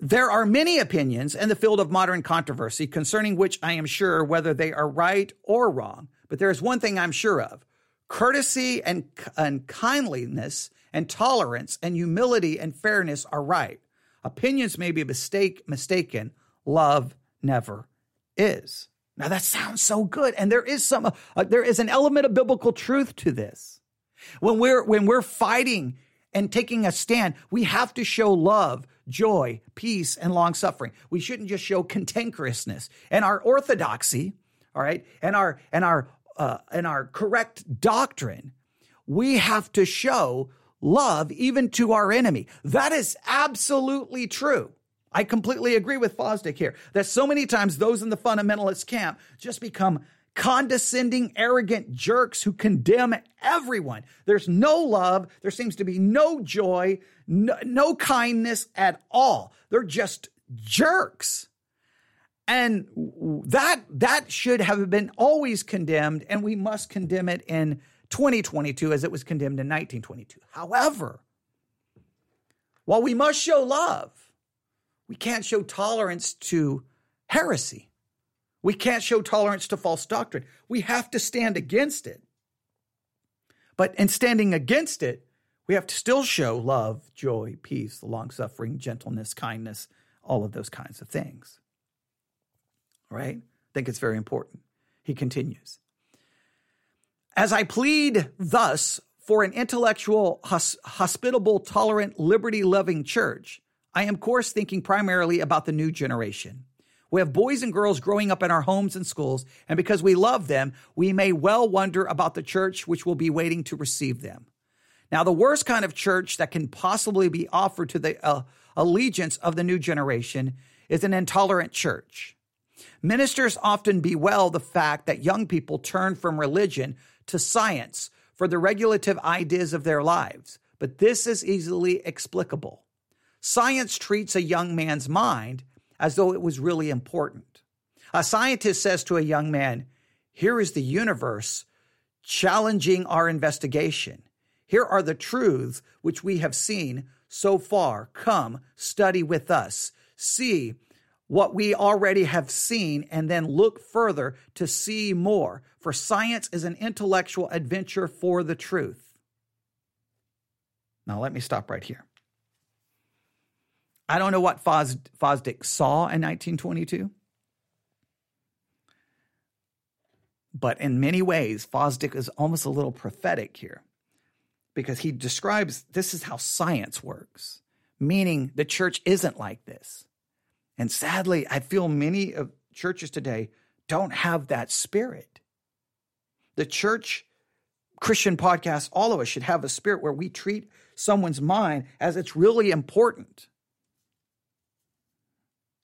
Speaker 2: there are many opinions in the field of modern controversy concerning which I am sure whether they are right or wrong. But there is one thing I'm sure of courtesy and, and kindliness and tolerance and humility and fairness are right. Opinions may be mistake, mistaken. Love never is. Now that sounds so good, and there is some uh, there is an element of biblical truth to this. When we're when we're fighting and taking a stand, we have to show love, joy, peace, and long suffering. We shouldn't just show cantankerousness and our orthodoxy, all right, and our and our uh, and our correct doctrine. We have to show love even to our enemy. That is absolutely true. I completely agree with Fosdick here that so many times those in the fundamentalist camp just become condescending, arrogant jerks who condemn everyone. There's no love. There seems to be no joy, no, no kindness at all. They're just jerks. And that, that should have been always condemned, and we must condemn it in 2022 as it was condemned in 1922. However, while we must show love, we can't show tolerance to heresy. We can't show tolerance to false doctrine. We have to stand against it. But in standing against it, we have to still show love, joy, peace, long suffering, gentleness, kindness, all of those kinds of things. Right? I think it's very important. He continues As I plead thus for an intellectual, hos- hospitable, tolerant, liberty loving church, I am, of course, thinking primarily about the new generation. We have boys and girls growing up in our homes and schools, and because we love them, we may well wonder about the church which will be waiting to receive them. Now, the worst kind of church that can possibly be offered to the uh, allegiance of the new generation is an intolerant church. Ministers often bewail the fact that young people turn from religion to science, for the regulative ideas of their lives, but this is easily explicable. Science treats a young man's mind as though it was really important. A scientist says to a young man, Here is the universe challenging our investigation. Here are the truths which we have seen so far. Come, study with us. See what we already have seen and then look further to see more. For science is an intellectual adventure for the truth. Now, let me stop right here. I don't know what Fos- Fosdick saw in 1922. But in many ways, Fosdick is almost a little prophetic here because he describes this is how science works, meaning the church isn't like this. And sadly, I feel many of churches today don't have that spirit. The church, Christian podcast, all of us should have a spirit where we treat someone's mind as it's really important.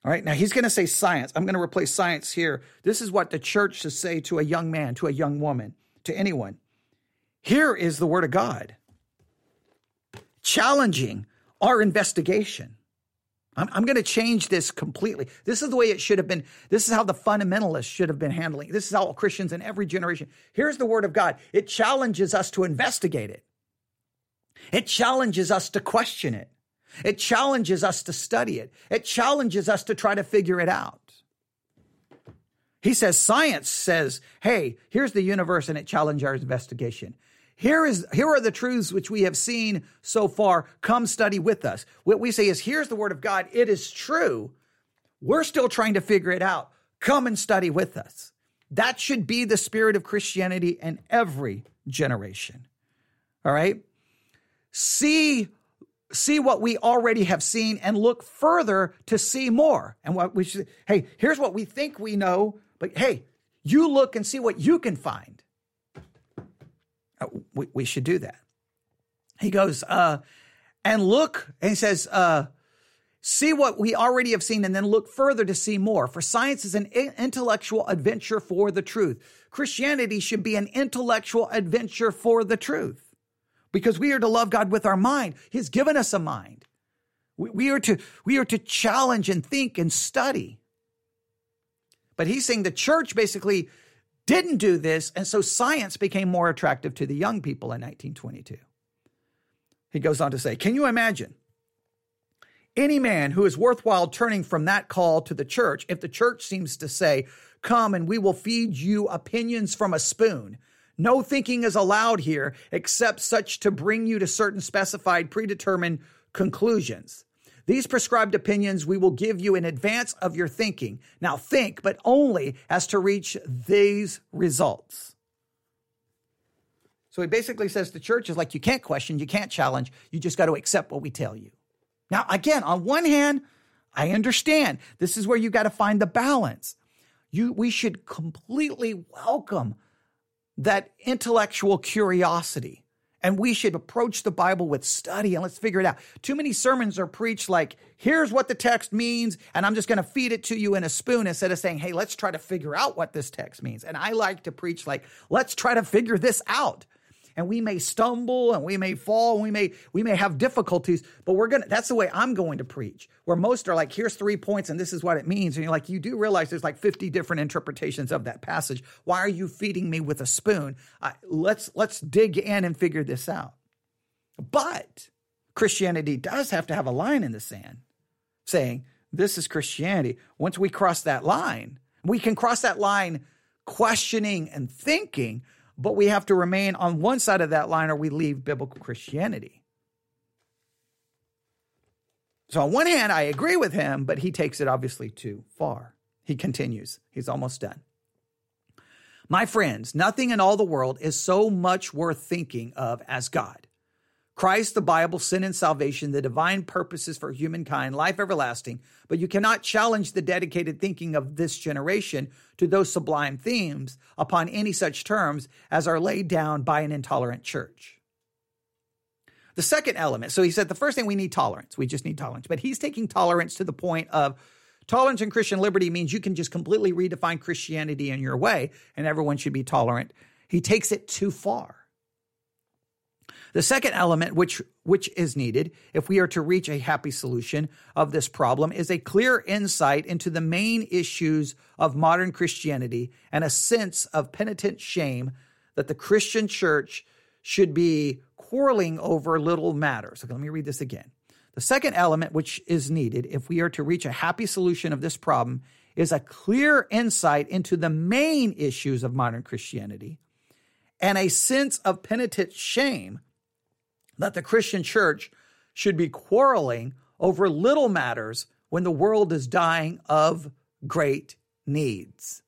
Speaker 2: All right, now he's going to say science. I'm going to replace science here. This is what the church should say to a young man, to a young woman, to anyone. Here is the word of God challenging our investigation. I'm, I'm going to change this completely. This is the way it should have been. This is how the fundamentalists should have been handling. This is how Christians in every generation. Here's the word of God. It challenges us to investigate it. It challenges us to question it. It challenges us to study it. It challenges us to try to figure it out. He says science says, hey, here's the universe and it challenges our investigation. Here is here are the truths which we have seen so far. Come study with us. What we say is here's the word of God. It is true. We're still trying to figure it out. Come and study with us. That should be the spirit of Christianity in every generation. All right? See see what we already have seen and look further to see more. And what we should hey, here's what we think we know, but hey, you look and see what you can find. We, we should do that. He goes, uh, and look, and he says, uh, see what we already have seen and then look further to see more. For science is an intellectual adventure for the truth. Christianity should be an intellectual adventure for the truth because we are to love God with our mind. He's given us a mind. We, we, are to, we are to challenge and think and study. But he's saying the church basically didn't do this, and so science became more attractive to the young people in 1922. He goes on to say, Can you imagine? Any man who is worthwhile turning from that call to the church, if the church seems to say, Come and we will feed you opinions from a spoon. No thinking is allowed here except such to bring you to certain specified, predetermined conclusions. These prescribed opinions we will give you in advance of your thinking. Now think, but only as to reach these results. So he basically says the church is like, you can't question, you can't challenge, you just got to accept what we tell you. Now, again, on one hand, I understand this is where you got to find the balance. You, we should completely welcome that intellectual curiosity and we should approach the Bible with study and let's figure it out. Too many sermons are preached like, here's what the text means, and I'm just going to feed it to you in a spoon instead of saying, hey, let's try to figure out what this text means. And I like to preach like, let's try to figure this out and we may stumble and we may fall and we may we may have difficulties but we're gonna that's the way i'm going to preach where most are like here's three points and this is what it means. And you're like you do realize there's like 50 different interpretations of that passage. Why are you feeding me with a spoon? Uh, let's let's dig in and figure this out. But christianity does have to have a line in the sand saying this is christianity. Once we cross that line we can cross that line questioning and thinking but we have to remain on one side of that line or we leave biblical Christianity. So, on one hand, I agree with him, but he takes it obviously too far. He continues, he's almost done. My friends, nothing in all the world is so much worth thinking of as God. Christ, the Bible, sin and salvation, the divine purposes for humankind, life everlasting, but you cannot challenge the dedicated thinking of this generation to those sublime themes upon any such terms as are laid down by an intolerant church. The second element, so he said the first thing we need tolerance. We just need tolerance. But he's taking tolerance to the point of tolerance and Christian liberty means you can just completely redefine Christianity in your way and everyone should be tolerant. He takes it too far. The second element, which, which is needed if we are to reach a happy solution of this problem, is a clear insight into the main issues of modern Christianity and a sense of penitent shame that the Christian church should be quarreling over little matters. Okay, let me read this again. The second element, which is needed if we are to reach a happy solution of this problem, is a clear insight into the main issues of modern Christianity and a sense of penitent shame that the Christian church should be quarreling over little matters when the world is dying of great needs.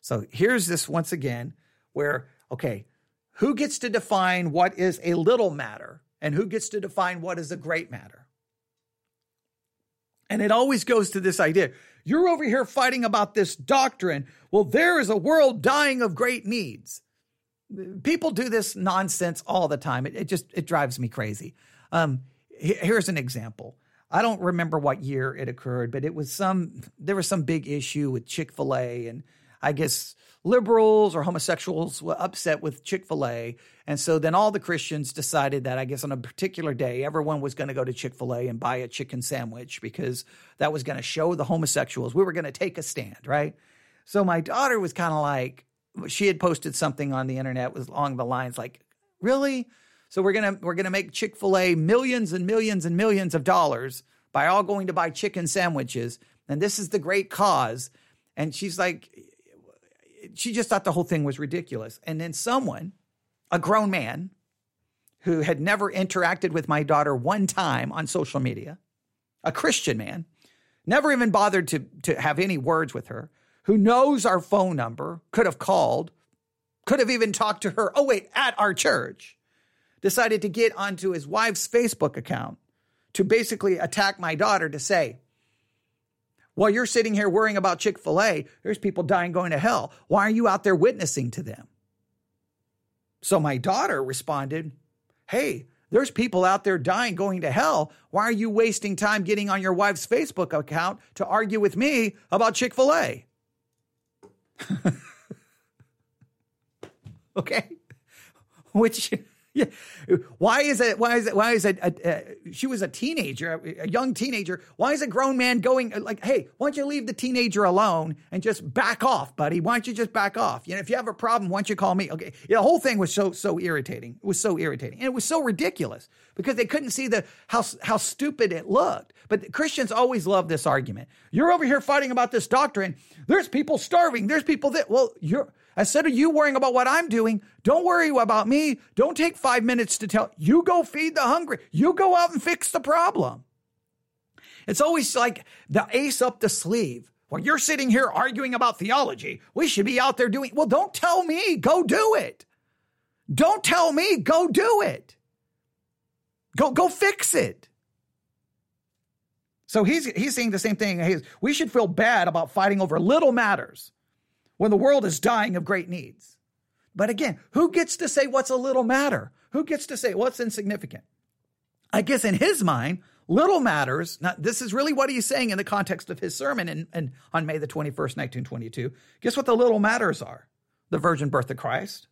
Speaker 2: So here's this once again where, okay, who gets to define what is a little matter and who gets to define what is a great matter? And it always goes to this idea you're over here fighting about this doctrine. Well, there is a world dying of great needs people do this nonsense all the time. It, it just it drives me crazy. Um, here's an example. I don't remember what year it occurred, but it was some there was some big issue with Chick Fil A, and I guess liberals or homosexuals were upset with Chick Fil A, and so then all the Christians decided that I guess on a particular day everyone was going to go to Chick Fil A and buy a chicken sandwich because that was going to show the homosexuals we were going to take a stand, right? So my daughter was kind of like, she had posted something on the internet was along the lines like, "Really? So we're gonna we're gonna make Chick Fil A millions and millions and millions of dollars by all going to buy chicken sandwiches, and this is the great cause." And she's like, she just thought the whole thing was ridiculous. And then someone, a grown man, who had never interacted with my daughter one time on social media, a Christian man, never even bothered to to have any words with her who knows our phone number, could have called, could have even talked to her. Oh, wait, at our church, decided to get onto his wife's Facebook account to basically attack my daughter to say, while you're sitting here worrying about Chick fil A, there's people dying going to hell. Why are you out there witnessing to them? So my daughter responded, Hey, there's people out there dying going to hell. Why are you wasting time getting on your wife's Facebook account to argue with me about Chick fil A? okay, which yeah. Why is it? Why is it? Why is it? Uh, she was a teenager, a young teenager. Why is a grown man going like, "Hey, why don't you leave the teenager alone and just back off, buddy? Why don't you just back off? You know, if you have a problem, why don't you call me?" Okay, yeah, the whole thing was so so irritating. It was so irritating, and it was so ridiculous because they couldn't see the how how stupid it looked. But Christians always love this argument. You're over here fighting about this doctrine. There's people starving. There's people that well, you're Instead of you worrying about what I'm doing, don't worry about me. Don't take five minutes to tell. You go feed the hungry. You go out and fix the problem. It's always like the ace up the sleeve. While you're sitting here arguing about theology, we should be out there doing, well, don't tell me, go do it. Don't tell me, go do it. Go, go fix it. So he's, he's saying the same thing. He's, we should feel bad about fighting over little matters when the world is dying of great needs. But again, who gets to say what's a little matter? Who gets to say what's insignificant? I guess in his mind, little matters. Now, this is really what he's saying in the context of his sermon in, in, on May the 21st, 1922. Guess what the little matters are? The virgin birth of Christ.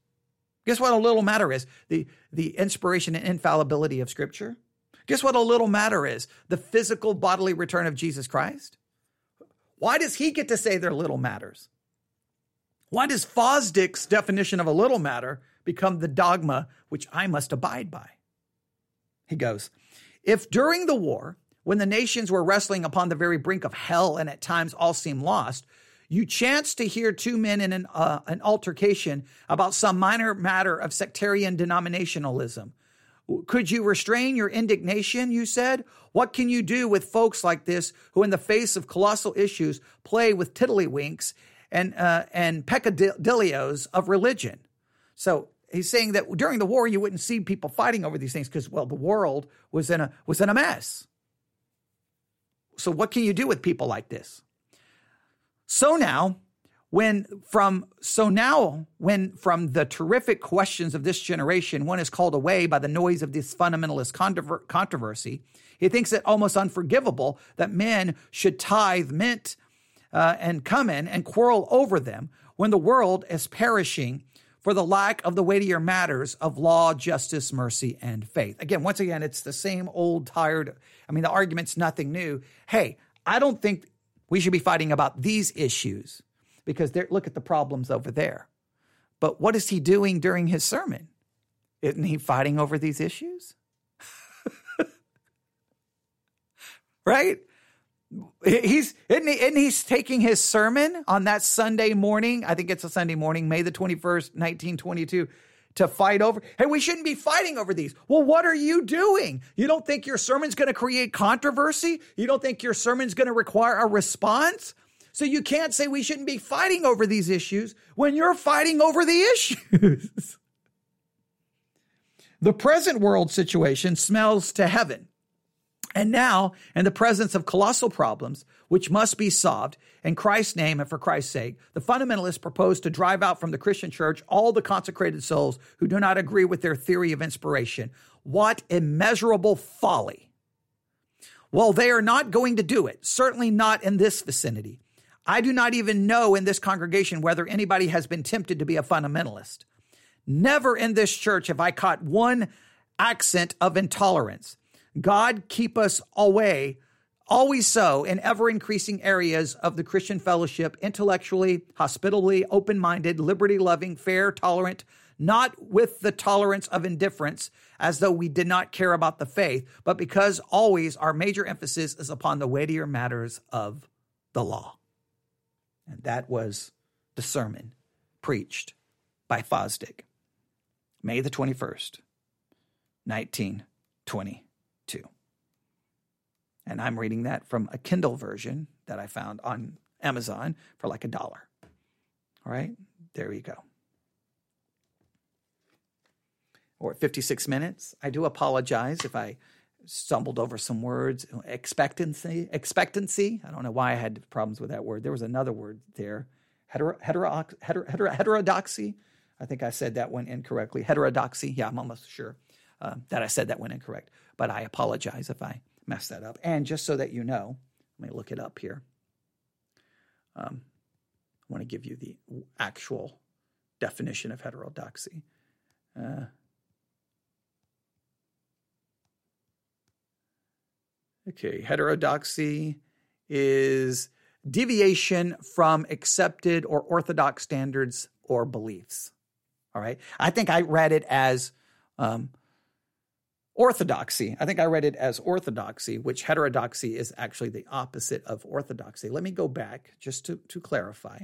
Speaker 2: Guess what a little matter is? The, the inspiration and infallibility of Scripture. Guess what a little matter is? The physical bodily return of Jesus Christ. Why does he get to say they're little matters? Why does Fosdick's definition of a little matter become the dogma which I must abide by? He goes, If during the war, when the nations were wrestling upon the very brink of hell and at times all seemed lost, you chanced to hear two men in an, uh, an altercation about some minor matter of sectarian denominationalism. Could you restrain your indignation? You said. What can you do with folks like this who, in the face of colossal issues, play with tiddlywinks and uh, and peccadilloes of religion. So he's saying that during the war you wouldn't see people fighting over these things because well the world was in a was in a mess. So what can you do with people like this? So now when from so now when from the terrific questions of this generation one is called away by the noise of this fundamentalist controversy he thinks it almost unforgivable that men should tithe mint uh, and come in and quarrel over them when the world is perishing for the lack of the weightier matters of law, justice, mercy, and faith. Again, once again, it's the same old, tired. I mean, the argument's nothing new. Hey, I don't think we should be fighting about these issues because look at the problems over there. But what is he doing during his sermon? Isn't he fighting over these issues? right? He's isn't, he, isn't he taking his sermon on that Sunday morning? I think it's a Sunday morning, May the 21st, 1922, to fight over. Hey, we shouldn't be fighting over these. Well, what are you doing? You don't think your sermon's going to create controversy? You don't think your sermon's going to require a response? So you can't say we shouldn't be fighting over these issues when you're fighting over the issues. the present world situation smells to heaven. And now, in the presence of colossal problems, which must be solved, in Christ's name and for Christ's sake, the fundamentalists propose to drive out from the Christian church all the consecrated souls who do not agree with their theory of inspiration. What immeasurable folly! Well, they are not going to do it, certainly not in this vicinity. I do not even know in this congregation whether anybody has been tempted to be a fundamentalist. Never in this church have I caught one accent of intolerance. God keep us away, always so, in ever increasing areas of the Christian fellowship, intellectually, hospitably, open minded, liberty loving, fair, tolerant, not with the tolerance of indifference, as though we did not care about the faith, but because always our major emphasis is upon the weightier matters of the law. And that was the sermon preached by Fosdick, May the 21st, 1920 two. And I'm reading that from a Kindle version that I found on Amazon for like a dollar. All right, there you go. Or 56 minutes. I do apologize if I stumbled over some words. Expectancy, expectancy. I don't know why I had problems with that word. There was another word there. Hetero, hetero, hetero, hetero, heterodoxy. I think I said that one incorrectly. Heterodoxy. Yeah, I'm almost sure uh, that I said that one incorrect but I apologize if I messed that up. And just so that you know, let me look it up here. Um, I want to give you the actual definition of heterodoxy. Uh, okay, heterodoxy is deviation from accepted or orthodox standards or beliefs. All right. I think I read it as um, orthodoxy. I think I read it as orthodoxy, which heterodoxy is actually the opposite of orthodoxy. Let me go back just to, to clarify.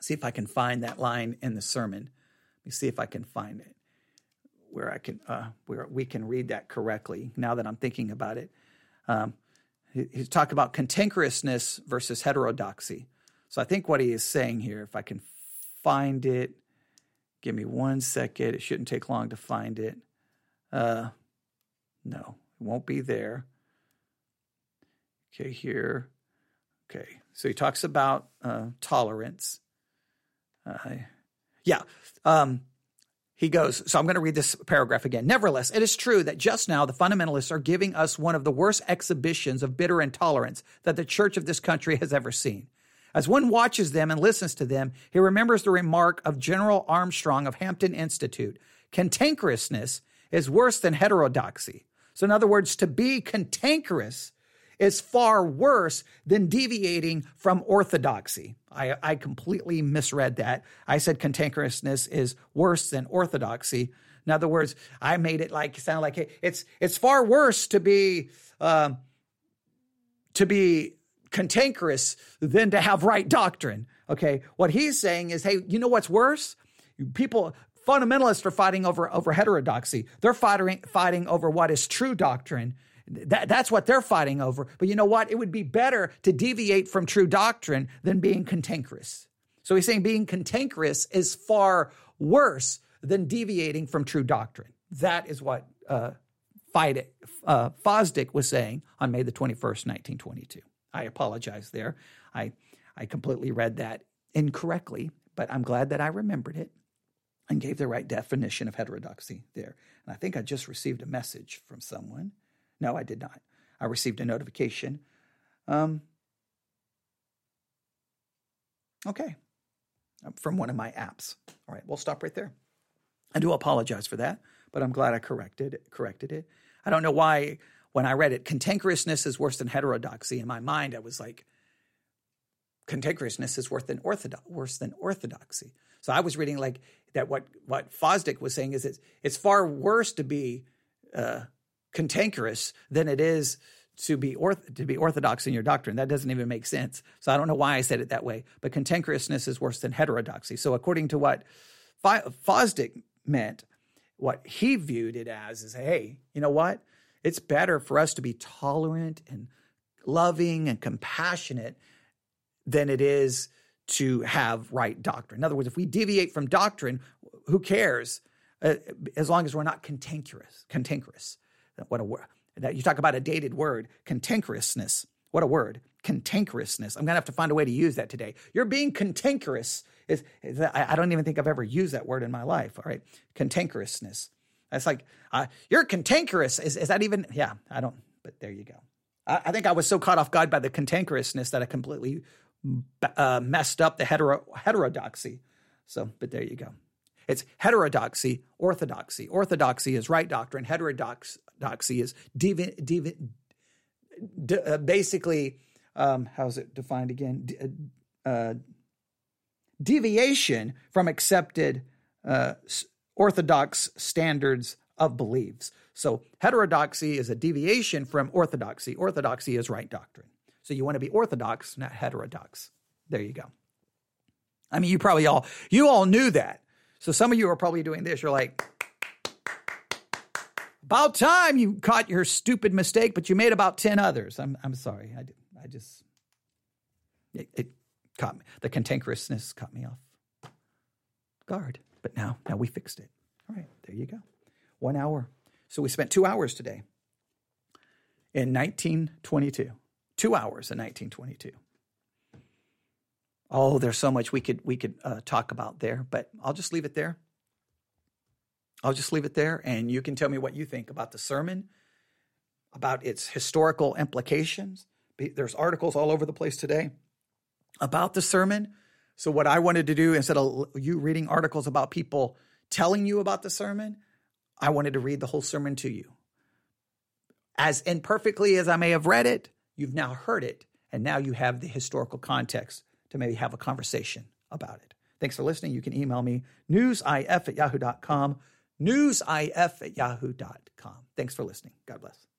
Speaker 2: See if I can find that line in the sermon. Let me see if I can find it where I can uh, where we can read that correctly. Now that I'm thinking about it, um, he, he's talking about cantankerousness versus heterodoxy. So I think what he is saying here, if I can find it, give me one second. It shouldn't take long to find it. Uh, no, it won't be there. Okay, here. Okay, so he talks about uh, tolerance. Uh, yeah. Um, he goes, so I'm going to read this paragraph again. Nevertheless, it is true that just now the fundamentalists are giving us one of the worst exhibitions of bitter intolerance that the church of this country has ever seen. As one watches them and listens to them, he remembers the remark of General Armstrong of Hampton Institute cantankerousness is worse than heterodoxy. So, in other words, to be cantankerous is far worse than deviating from orthodoxy. I, I completely misread that. I said cantankerousness is worse than orthodoxy. In other words, I made it like sound like it's it's far worse to be uh, to be cantankerous than to have right doctrine. Okay, what he's saying is, hey, you know what's worse? People fundamentalists are fighting over, over heterodoxy. They're fighting, fighting over what is true doctrine. That, that's what they're fighting over. But you know what? It would be better to deviate from true doctrine than being cantankerous. So he's saying being cantankerous is far worse than deviating from true doctrine. That is what uh, uh, Fosdick was saying on May the 21st, 1922. I apologize there. I, I completely read that incorrectly, but I'm glad that I remembered it and gave the right definition of heterodoxy there. And I think I just received a message from someone. No, I did not. I received a notification. Um, okay. from one of my apps. All right, we'll stop right there. I do apologize for that, but I'm glad I corrected corrected it. I don't know why when I read it, cantankerousness is worse than heterodoxy. In my mind, I was like, cantankerousness is worse than orthodox, worse than orthodoxy. So I was reading like that. What what Fosdick was saying is it's it's far worse to be uh, cantankerous than it is to be orth- to be orthodox in your doctrine. That doesn't even make sense. So I don't know why I said it that way. But cantankerousness is worse than heterodoxy. So according to what Fosdick meant, what he viewed it as is, hey, you know what? It's better for us to be tolerant and loving and compassionate than it is to have right doctrine. In other words, if we deviate from doctrine, who cares? Uh, as long as we're not cantankerous. Cantankerous. What a word. You talk about a dated word, cantankerousness. What a word. Cantankerousness. I'm going to have to find a way to use that today. You're being cantankerous. Is, is I don't even think I've ever used that word in my life. All right. Cantankerousness. That's like, uh, you're cantankerous. Is, is that even? Yeah, I don't, but there you go. I, I think I was so caught off guard by the cantankerousness that I completely uh, messed up the hetero, heterodoxy. So, but there you go. It's heterodoxy, orthodoxy. Orthodoxy is right doctrine. Heterodoxy is devi- devi- de, uh, basically, um, how's it defined again? De, uh, deviation from accepted uh, orthodox standards of beliefs. So heterodoxy is a deviation from orthodoxy. Orthodoxy is right doctrine. So you want to be orthodox, not heterodox. There you go. I mean, you probably all you all knew that. So some of you are probably doing this. You're like, about time you caught your stupid mistake, but you made about ten others. I'm I'm sorry. I I just it, it caught me. The cantankerousness caught me off guard. But now now we fixed it. All right, there you go. One hour. So we spent two hours today in 1922 two hours in 1922. Oh, there's so much we could we could uh, talk about there, but I'll just leave it there. I'll just leave it there, and you can tell me what you think about the sermon, about its historical implications. There's articles all over the place today about the sermon. So, what I wanted to do instead of you reading articles about people telling you about the sermon, I wanted to read the whole sermon to you. As imperfectly as I may have read it, You've now heard it, and now you have the historical context to maybe have a conversation about it. Thanks for listening. You can email me, newsif at yahoo.com, newsif at yahoo.com. Thanks for listening. God bless.